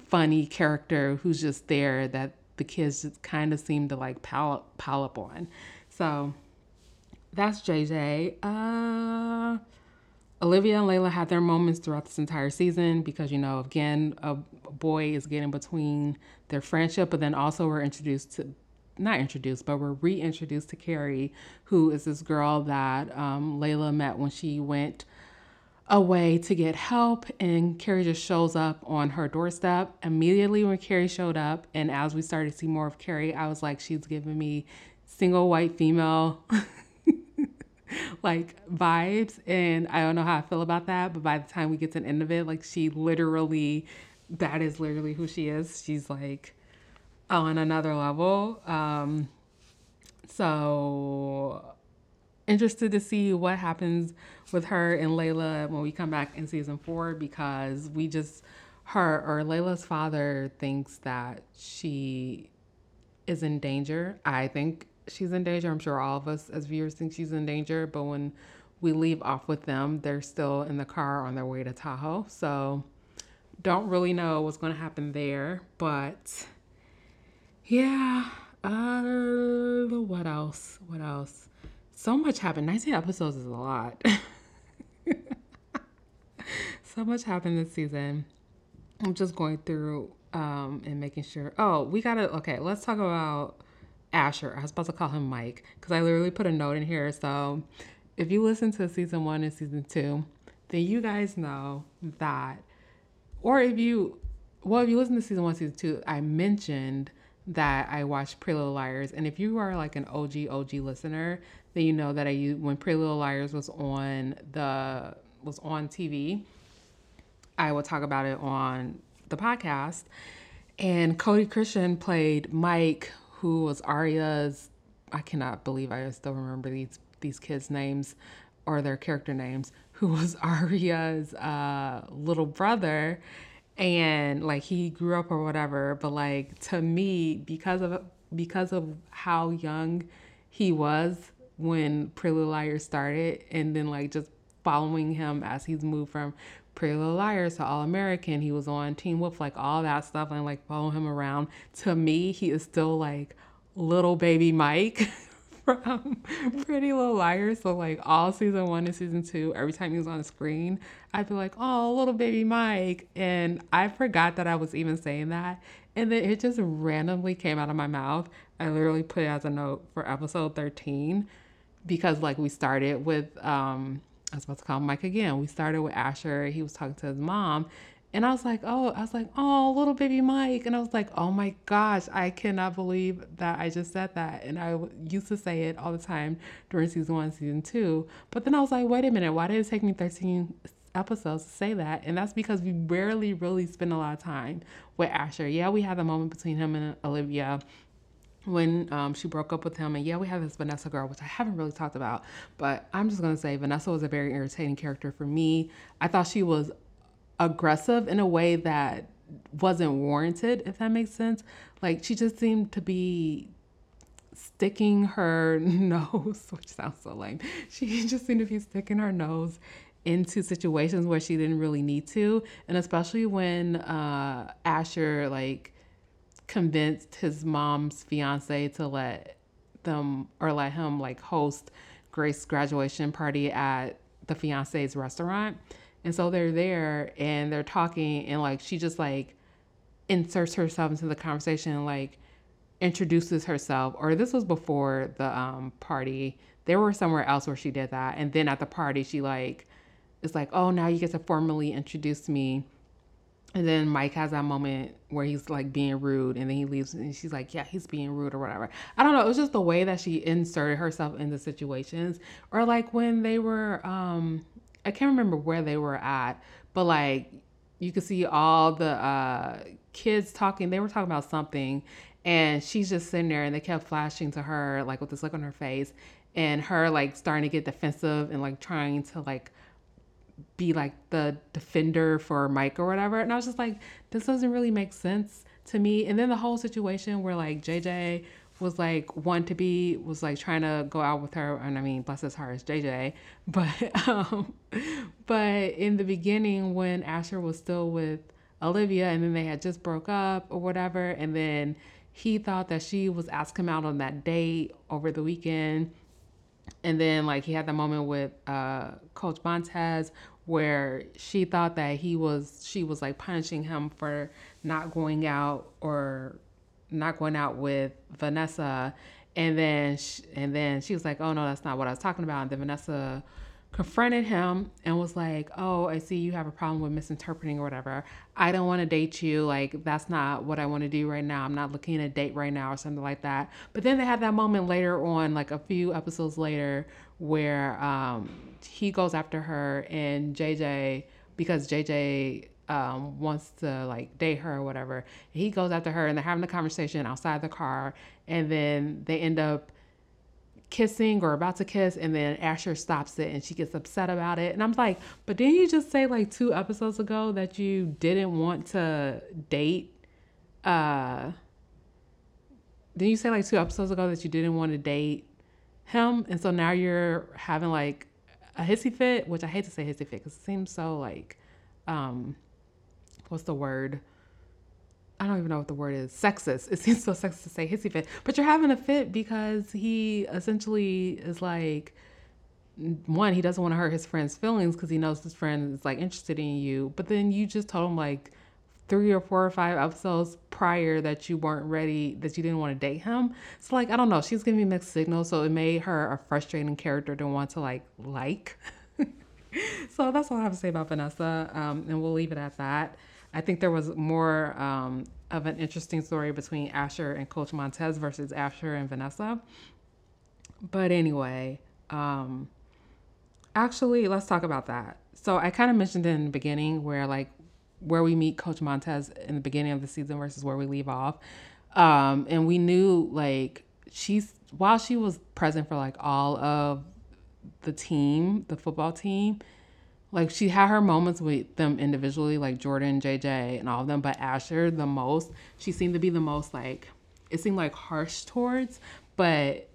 funny character who's just there that the kids kind of seem to like pile, pile up on. So that's JJ. Uh Olivia and Layla had their moments throughout this entire season because, you know, again, a boy is getting between their friendship, but then also we're introduced to, not introduced, but we're reintroduced to Carrie, who is this girl that um, Layla met when she went away to get help. And Carrie just shows up on her doorstep. Immediately when Carrie showed up, and as we started to see more of Carrie, I was like, she's giving me single white female. like vibes and I don't know how I feel about that, but by the time we get to the end of it, like she literally that is literally who she is. She's like on another level. Um so interested to see what happens with her and Layla when we come back in season 4 because we just her or Layla's father thinks that she is in danger. I think she's in danger. I'm sure all of us as viewers think she's in danger, but when we leave off with them, they're still in the car on their way to Tahoe. So don't really know what's going to happen there, but yeah. Uh, what else? What else? So much happened. 19 episodes is a lot. so much happened this season. I'm just going through um, and making sure. Oh, we gotta. Okay, let's talk about Asher. I was about to call him Mike because I literally put a note in here. So if you listen to season one and season two, then you guys know that, or if you, well, if you listen to season one, season two, I mentioned that I watched Pretty Little Liars, and if you are like an OG OG listener, you know that I used when Pretty Little Liars was on the was on TV. I will talk about it on the podcast. And Cody Christian played Mike, who was Aria's. I cannot believe I still remember these these kids' names or their character names. Who was Aria's uh, little brother, and like he grew up or whatever. But like to me, because of because of how young he was when Pretty Little Liars started, and then like just following him as he's moved from Pretty Little Liars to All American. He was on Teen Wolf, like all that stuff, and like follow him around. To me, he is still like little baby Mike from Pretty Little Liars. So like all season one and season two, every time he was on the screen, I'd be like, "Oh, little baby Mike," and I forgot that I was even saying that, and then it just randomly came out of my mouth. I literally put it as a note for episode thirteen because like we started with um I was about to call Mike again. We started with Asher. He was talking to his mom. And I was like, oh, I was like, oh, little baby Mike. And I was like, oh my gosh, I cannot believe that I just said that. And I used to say it all the time during season one, season two. But then I was like, wait a minute, why did it take me 13 episodes to say that? And that's because we rarely really spend a lot of time with Asher. Yeah, we had the moment between him and Olivia when um, she broke up with him. And yeah, we have this Vanessa girl, which I haven't really talked about, but I'm just gonna say Vanessa was a very irritating character for me. I thought she was aggressive in a way that wasn't warranted, if that makes sense. Like she just seemed to be sticking her nose, which sounds so lame. She just seemed to be sticking her nose into situations where she didn't really need to, and especially when uh, Asher like convinced his mom's fiance to let them or let him like host Grace's graduation party at the fiance's restaurant. And so they're there and they're talking and like she just like inserts herself into the conversation and like introduces herself or this was before the um party. They were somewhere else where she did that. And then at the party she like is like, "Oh, now you get to formally introduce me." And then Mike has that moment where he's like being rude, and then he leaves, and she's like, "Yeah, he's being rude or whatever." I don't know. It was just the way that she inserted herself into situations, or like when they were, um, I can't remember where they were at, but like you could see all the uh, kids talking. They were talking about something, and she's just sitting there, and they kept flashing to her like with this look on her face, and her like starting to get defensive and like trying to like be like the defender for Mike or whatever. And I was just like, this doesn't really make sense to me. And then the whole situation where like JJ was like one to be was like trying to go out with her and I mean bless his heart is JJ but um but in the beginning when Asher was still with Olivia and then they had just broke up or whatever and then he thought that she was asking him out on that date over the weekend and then like he had the moment with uh, Coach Montez where she thought that he was she was like punishing him for not going out or not going out with Vanessa. And then she, and then she was like oh no that's not what I was talking about. And then Vanessa confronted him and was like, Oh, I see you have a problem with misinterpreting or whatever. I don't want to date you. Like, that's not what I want to do right now. I'm not looking at a date right now or something like that. But then they had that moment later on, like a few episodes later, where um, he goes after her and JJ, because JJ um, wants to like date her or whatever, he goes after her and they're having a conversation outside the car. And then they end up kissing or about to kiss and then Asher stops it and she gets upset about it. And I'm like, but didn't you just say like two episodes ago that you didn't want to date uh didn't you say like two episodes ago that you didn't want to date him, and so now you're having like a hissy fit, which I hate to say hissy fit because it seems so like, um, what's the word? I don't even know what the word is. Sexist. It seems so sexist to say hissy fit, but you're having a fit because he essentially is like, one, he doesn't want to hurt his friend's feelings because he knows his friend is like interested in you. But then you just told him like three or four or five episodes prior that you weren't ready, that you didn't want to date him. So like I don't know, she's giving me mixed signals, so it made her a frustrating character to want to like like. so that's all I have to say about Vanessa, um, and we'll leave it at that. I think there was more um, of an interesting story between Asher and Coach Montez versus Asher and Vanessa. But anyway, um, actually, let's talk about that. So I kind of mentioned in the beginning where like where we meet Coach Montez in the beginning of the season versus where we leave off. Um, and we knew like she's while she was present for like all of the team, the football team, like she had her moments with them individually, like Jordan, JJ, and all of them, but Asher the most. She seemed to be the most like it seemed like harsh towards, but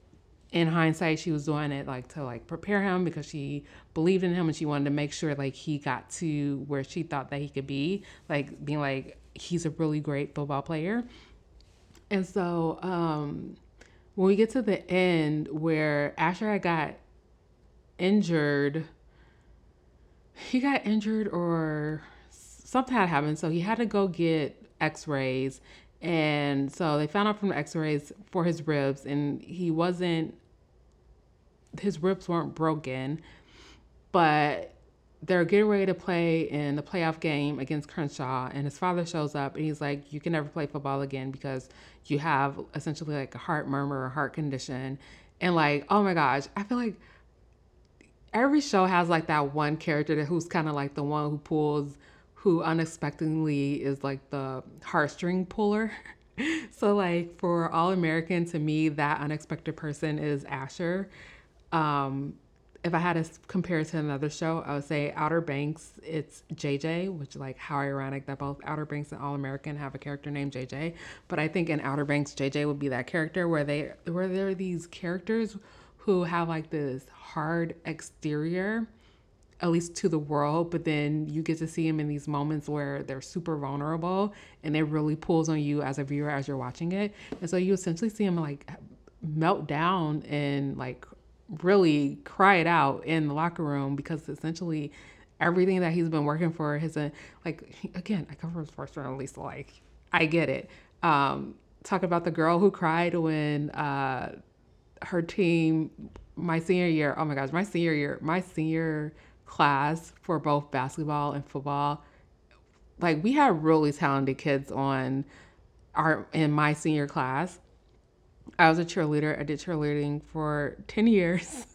in hindsight she was doing it like to like prepare him because she believed in him and she wanted to make sure like he got to where she thought that he could be like being like he's a really great football player and so um when we get to the end where asher got injured he got injured or something had happened so he had to go get x-rays and so they found out from the x-rays for his ribs and he wasn't his ribs weren't broken, but they're getting ready to play in the playoff game against Crenshaw, and his father shows up and he's like, "You can never play football again because you have essentially like a heart murmur, or heart condition." And like, oh my gosh, I feel like every show has like that one character that who's kind of like the one who pulls, who unexpectedly is like the heartstring puller. so like for All American, to me, that unexpected person is Asher um, if I had to compare it to another show, I would say Outer Banks. It's JJ, which like how ironic that both Outer Banks and All American have a character named JJ. But I think in Outer Banks, JJ would be that character where they where there are these characters who have like this hard exterior, at least to the world, but then you get to see them in these moments where they're super vulnerable and it really pulls on you as a viewer as you're watching it. And so you essentially see them like melt down and like really cry it out in the locker room because essentially everything that he's been working for has a like again I come from sports journalist like I get it. Um, talk about the girl who cried when uh, her team my senior year. Oh my gosh, my senior year, my senior class for both basketball and football. Like we had really talented kids on our in my senior class I was a cheerleader. I did cheerleading for 10 years.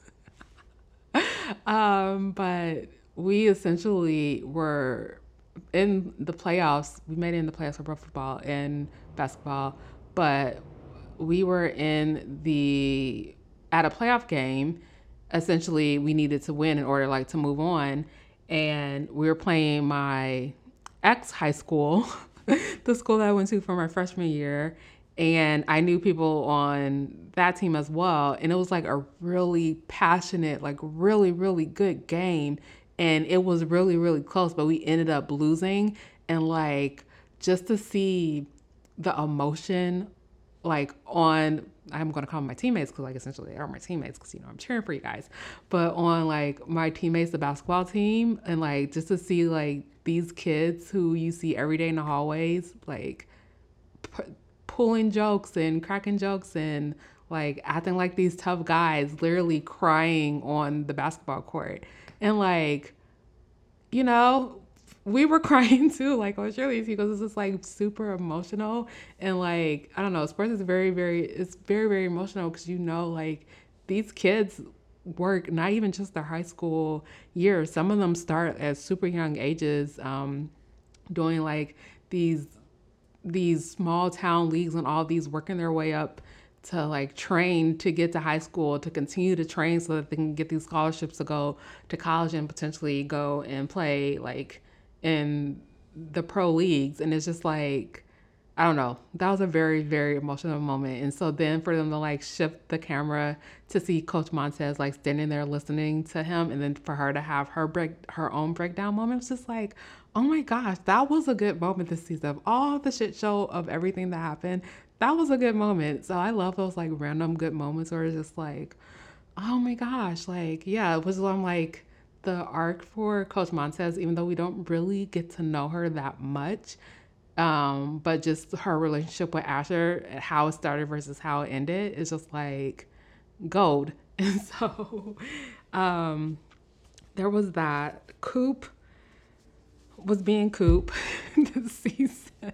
um, but we essentially were in the playoffs. We made it in the playoffs for both football and basketball, but we were in the at a playoff game. Essentially, we needed to win in order like to move on, and we were playing my ex high school, the school that I went to for my freshman year, and I knew people on that team as well. And it was like a really passionate, like really, really good game. And it was really, really close, but we ended up losing. And like just to see the emotion, like on, I'm gonna call them my teammates because like essentially they are my teammates because you know I'm cheering for you guys. But on like my teammates, the basketball team, and like just to see like these kids who you see every day in the hallways, like pulling jokes and cracking jokes and like acting like these tough guys, literally crying on the basketball court. And like, you know, we were crying too, like on Shirley's because it's just like super emotional. And like, I don't know, sports is very, very, it's very, very emotional because you know, like these kids work not even just their high school years. Some of them start at super young ages, um, doing like these these small town leagues and all these working their way up to like train to get to high school to continue to train so that they can get these scholarships to go to college and potentially go and play like in the pro leagues and it's just like I don't know. That was a very, very emotional moment. And so then for them to like shift the camera to see Coach Montez like standing there listening to him and then for her to have her break her own breakdown moment was just like, oh my gosh, that was a good moment this season. Of all the shit show of everything that happened, that was a good moment. So I love those like random good moments where it's just like, oh my gosh, like, yeah, it was I'm like the arc for Coach Montez, even though we don't really get to know her that much. Um, but just her relationship with Asher, how it started versus how it ended, is just like gold. And so um, there was that. Coop was being Coop this season.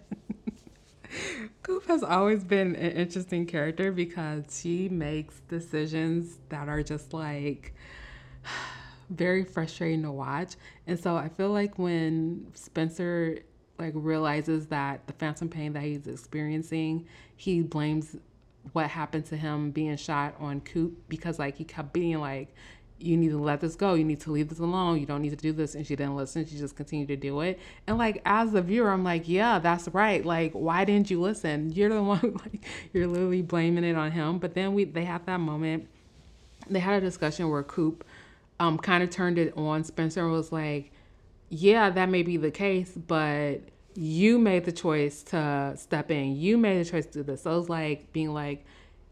Coop has always been an interesting character because she makes decisions that are just like very frustrating to watch. And so I feel like when Spencer like realizes that the phantom pain that he's experiencing, he blames what happened to him being shot on Coop because like he kept being like, you need to let this go. You need to leave this alone. You don't need to do this. And she didn't listen. She just continued to do it. And like as a viewer, I'm like, yeah, that's right. Like, why didn't you listen? You're the one like you're literally blaming it on him. But then we they had that moment. They had a discussion where Coop um kind of turned it on Spencer was like, yeah, that may be the case, but you made the choice to step in. You made the choice to do this. So it's like being like,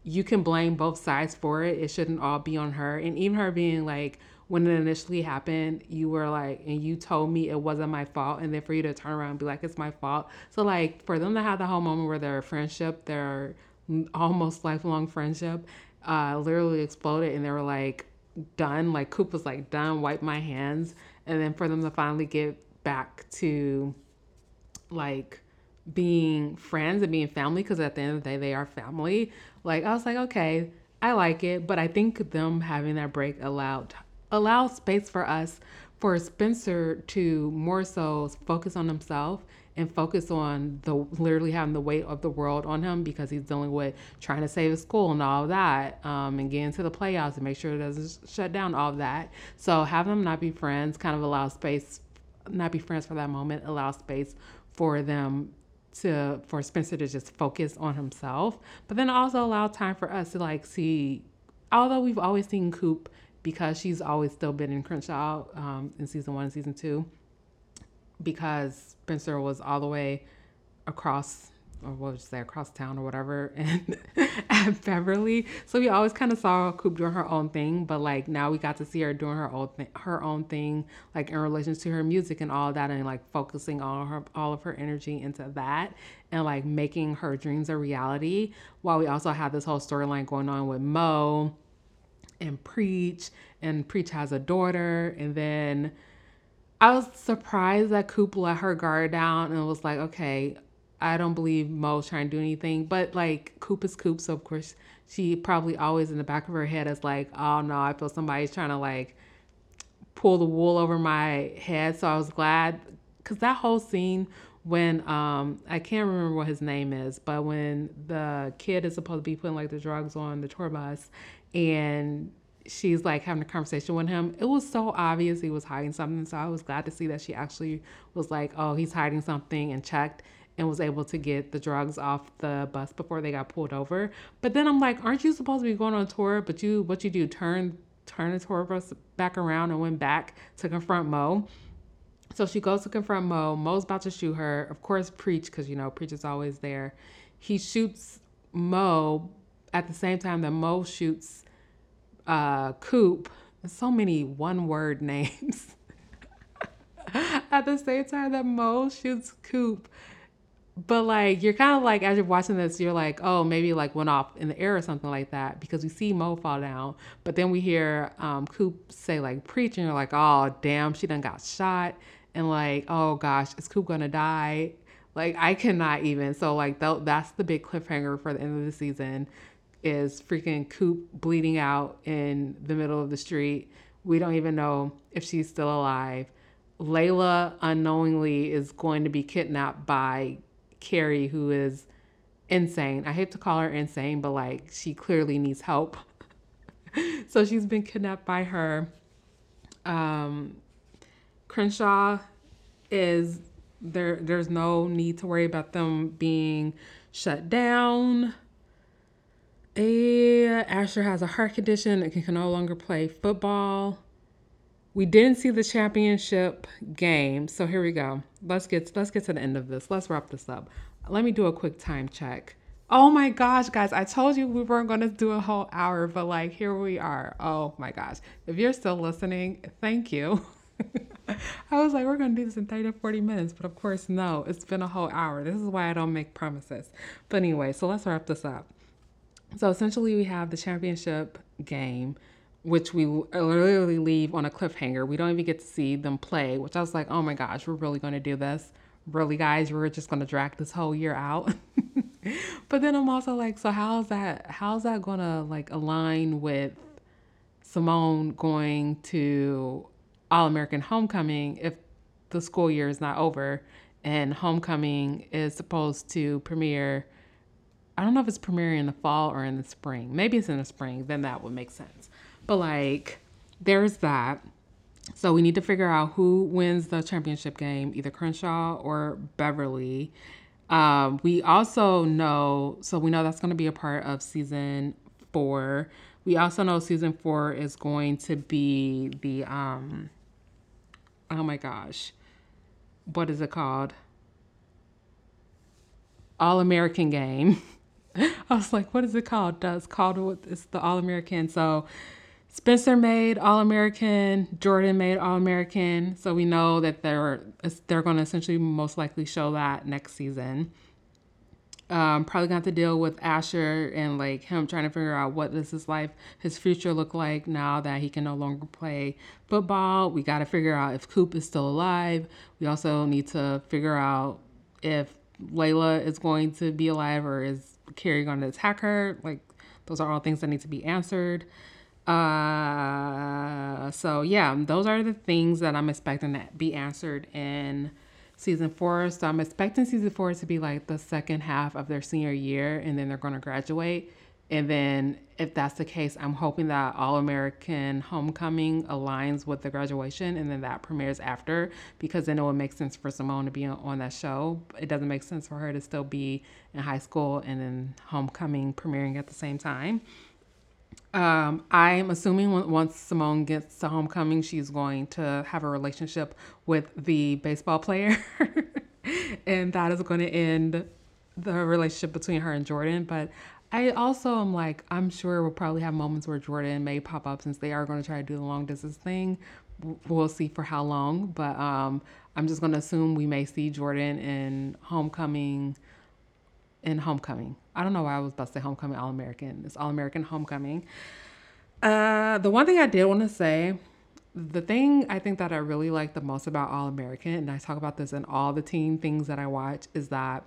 you can blame both sides for it. It shouldn't all be on her. And even her being like, when it initially happened, you were like, and you told me it wasn't my fault. And then for you to turn around and be like, it's my fault. So, like, for them to have the whole moment where their friendship, their almost lifelong friendship, uh, literally exploded and they were like, done. Like, Coop was like, done, wipe my hands. And then for them to finally get back to like being friends and being family, because at the end of the day, they are family like I was like, okay, I like it, but I think them having that break allowed allow space for us for Spencer to more so focus on himself and focus on the literally having the weight of the world on him because he's dealing with trying to save his school and all that um, and get into the playoffs and make sure it doesn't shut down all that. So have them not be friends kind of allow space, not be friends for that moment, allow space for them to for Spencer to just focus on himself, but then also allow time for us to like see. Although we've always seen Coop because she's always still been in Crenshaw um, in season one and season two, because Spencer was all the way across or what would you say across town or whatever and at Beverly. So we always kind of saw Coop doing her own thing, but like now we got to see her doing her own her own thing, like in relation to her music and all that, and like focusing all her all of her energy into that and like making her dreams a reality. While we also have this whole storyline going on with Mo and Preach, and Preach has a daughter, and then. I was surprised that Coop let her guard down and was like, okay, I don't believe Mo's trying to do anything, but like Coop is Coop, so of course she probably always in the back of her head is like, oh no, I feel somebody's trying to like pull the wool over my head. So I was glad because that whole scene when um I can't remember what his name is, but when the kid is supposed to be putting like the drugs on the tour bus and she's like having a conversation with him. It was so obvious he was hiding something. So I was glad to see that she actually was like, oh, he's hiding something and checked and was able to get the drugs off the bus before they got pulled over. But then I'm like, aren't you supposed to be going on tour? But you, what you do, turn turn the tour bus back around and went back to confront Mo. So she goes to confront Mo. Mo's about to shoot her. Of course, Preach, because you know Preach is always there. He shoots Mo at the same time that Mo shoots uh, Coop. So many one-word names. at the same time that Mo shoots Coop but like you're kind of like as you're watching this you're like oh maybe like went off in the air or something like that because we see mo fall down but then we hear um coop say like preach and you're like oh damn she done got shot and like oh gosh is coop gonna die like i cannot even so like th- that's the big cliffhanger for the end of the season is freaking coop bleeding out in the middle of the street we don't even know if she's still alive layla unknowingly is going to be kidnapped by Carrie, who is insane. I hate to call her insane, but like she clearly needs help. so she's been kidnapped by her. Um, Crenshaw is There, there's no need to worry about them being shut down. Asher has a heart condition and can no longer play football. We didn't see the championship game, so here we go. Let's get let's get to the end of this. Let's wrap this up. Let me do a quick time check. Oh my gosh, guys, I told you we weren't going to do a whole hour, but like here we are. Oh my gosh. If you're still listening, thank you. I was like, we're going to do this in 30 to 40 minutes, but of course, no, it's been a whole hour. This is why I don't make promises. But anyway, so let's wrap this up. So essentially, we have the championship game, which we uh, literally leave on a cliffhanger. We don't even get to see them play, which I was like, oh my gosh, we're really going to do this. Really, guys, we're just going to drag this whole year out. but then I'm also like, so how's that? How's that going to like align with Simone going to All American Homecoming if the school year is not over and Homecoming is supposed to premiere? I don't know if it's premiering in the fall or in the spring. Maybe it's in the spring, then that would make sense. But like, there's that. So we need to figure out who wins the championship game, either Crenshaw or Beverly. Um, we also know, so we know that's going to be a part of season four. We also know season four is going to be the, um, oh my gosh, what is it called? All American game. I was like, what is it called? It's called it's the All American. So Spencer made All American, Jordan made All American. So we know that they're they're going to essentially most likely show that next season. Um, probably have to deal with Asher and like him trying to figure out what does his life, his future look like now that he can no longer play football. We got to figure out if Coop is still alive. We also need to figure out if Layla is going to be alive or is Carrie going to attack her? Like, those are all things that need to be answered. Uh, so yeah, those are the things that I'm expecting to be answered in season four. So I'm expecting season four to be like the second half of their senior year, and then they're going to graduate. And then, if that's the case, I'm hoping that All American Homecoming aligns with the graduation and then that premieres after because then it would make sense for Simone to be on that show. It doesn't make sense for her to still be in high school and then Homecoming premiering at the same time. Um, I'm assuming once Simone gets to Homecoming, she's going to have a relationship with the baseball player. and that is going to end the relationship between her and Jordan. But I also am like, I'm sure we'll probably have moments where Jordan may pop up since they are going to try to do the long distance thing. We'll see for how long, but um, I'm just going to assume we may see Jordan in Homecoming. In Homecoming, I don't know why I was about to say Homecoming All American. It's All American Homecoming. Uh, the one thing I did want to say, the thing I think that I really like the most about All American, and I talk about this in all the teen things that I watch, is that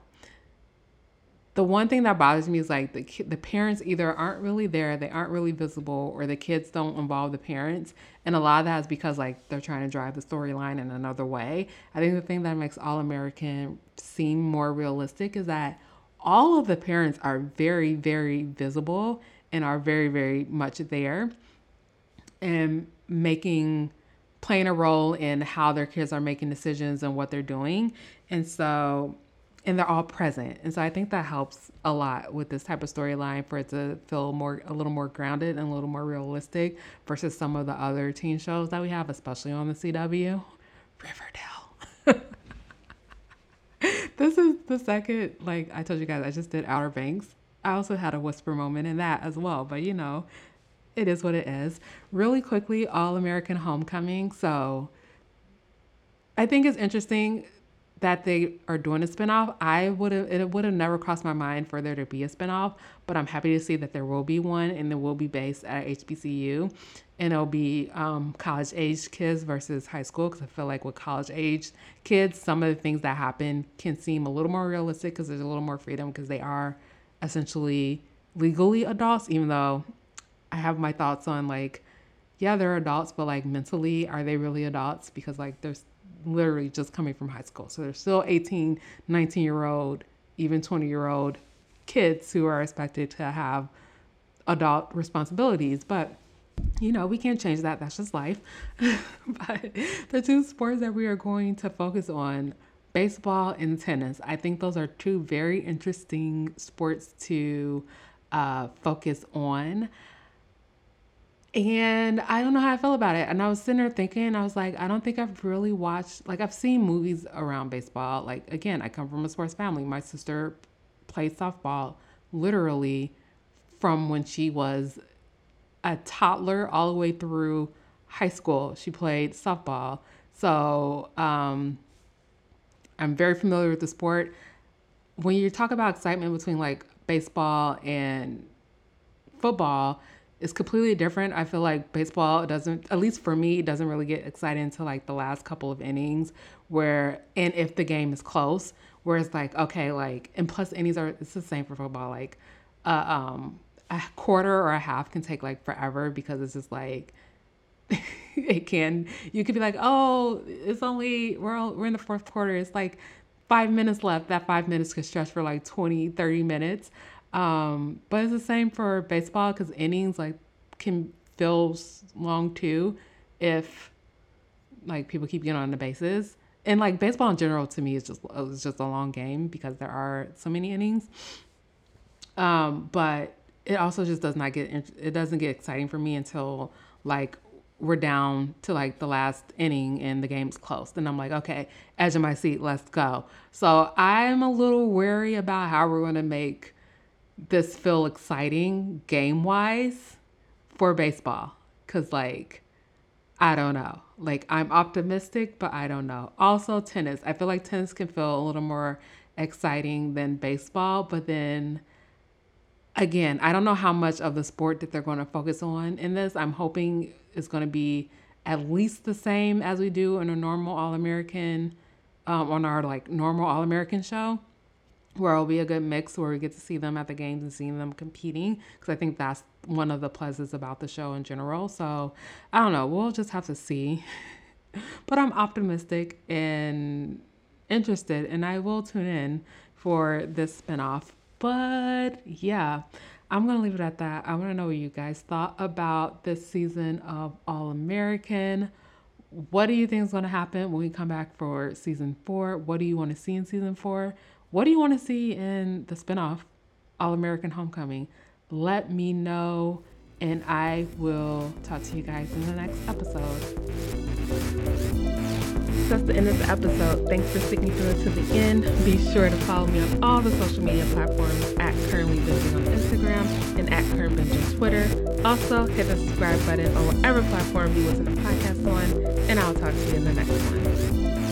the one thing that bothers me is like the the parents either aren't really there, they aren't really visible, or the kids don't involve the parents. And a lot of that is because like they're trying to drive the storyline in another way. I think the thing that makes All American seem more realistic is that all of the parents are very very visible and are very very much there and making playing a role in how their kids are making decisions and what they're doing. And so and they're all present. And so I think that helps a lot with this type of storyline for it to feel more a little more grounded and a little more realistic versus some of the other teen shows that we have, especially on the CW. Riverdale. this is the second, like I told you guys, I just did Outer Banks. I also had a whisper moment in that as well, but you know, it is what it is. Really quickly, All American Homecoming. So I think it's interesting that they are doing a spinoff. I would have it would have never crossed my mind for there to be a spinoff, but I'm happy to see that there will be one and it will be based at HBCU and it'll be um, college age kids versus high school because I feel like with college age kids, some of the things that happen can seem a little more realistic because there's a little more freedom because they are essentially legally adults, even though I have my thoughts on like, yeah, they're adults, but like mentally, are they really adults? Because like there's literally just coming from high school. So they're still 18, 19 year old, even 20 year old kids who are expected to have adult responsibilities. But, you know, we can't change that. That's just life. but the two sports that we are going to focus on baseball and tennis. I think those are two very interesting sports to uh, focus on. And I don't know how I feel about it. And I was sitting there thinking, I was like, I don't think I've really watched, like, I've seen movies around baseball. Like, again, I come from a sports family. My sister played softball literally from when she was a toddler all the way through high school. She played softball. So um, I'm very familiar with the sport. When you talk about excitement between like baseball and football, it's completely different. I feel like baseball doesn't, at least for me, it doesn't really get excited until like the last couple of innings, where and if the game is close, where it's like okay, like and plus innings are it's the same for football. Like, uh, um, a quarter or a half can take like forever because it's just like it can you could be like oh it's only we're all, we're in the fourth quarter it's like five minutes left that five minutes could stretch for like 20 30 minutes um, but it's the same for baseball because innings like can feel long too if like people keep getting on the bases and like baseball in general to me is just is just a long game because there are so many innings um, but it also just does not get it doesn't get exciting for me until like we're down to like the last inning and the game's close. And I'm like, okay, edge of my seat, let's go. So I'm a little wary about how we're going to make this feel exciting game wise for baseball. Cause like, I don't know. Like, I'm optimistic, but I don't know. Also, tennis. I feel like tennis can feel a little more exciting than baseball, but then again, I don't know how much of the sport that they're going to focus on in this. I'm hoping it's going to be at least the same as we do in a normal All American, um, on our like normal All American show, where it'll be a good mix where we get to see them at the games and seeing them competing. Because I think that's one of the pluses about the show in general. So I don't know. We'll just have to see. but I'm optimistic and interested, and I will tune in for this spinoff but yeah, I'm to leave it at that. I want to know what you guys thought about this season of All American. What do you think is going to happen when we come back for season four? What do you want to see in season four? What do you want to see in the spinoff, All American Homecoming? Let me know, and I will talk to you guys in the next episode that's the end of the episode. Thanks for sticking through it to the end. Be sure to follow me on all the social media platforms at Currently Binging on Instagram and at Current Binge on Twitter. Also, hit the subscribe button on whatever platform you listen to podcasts on, and I'll talk to you in the next one.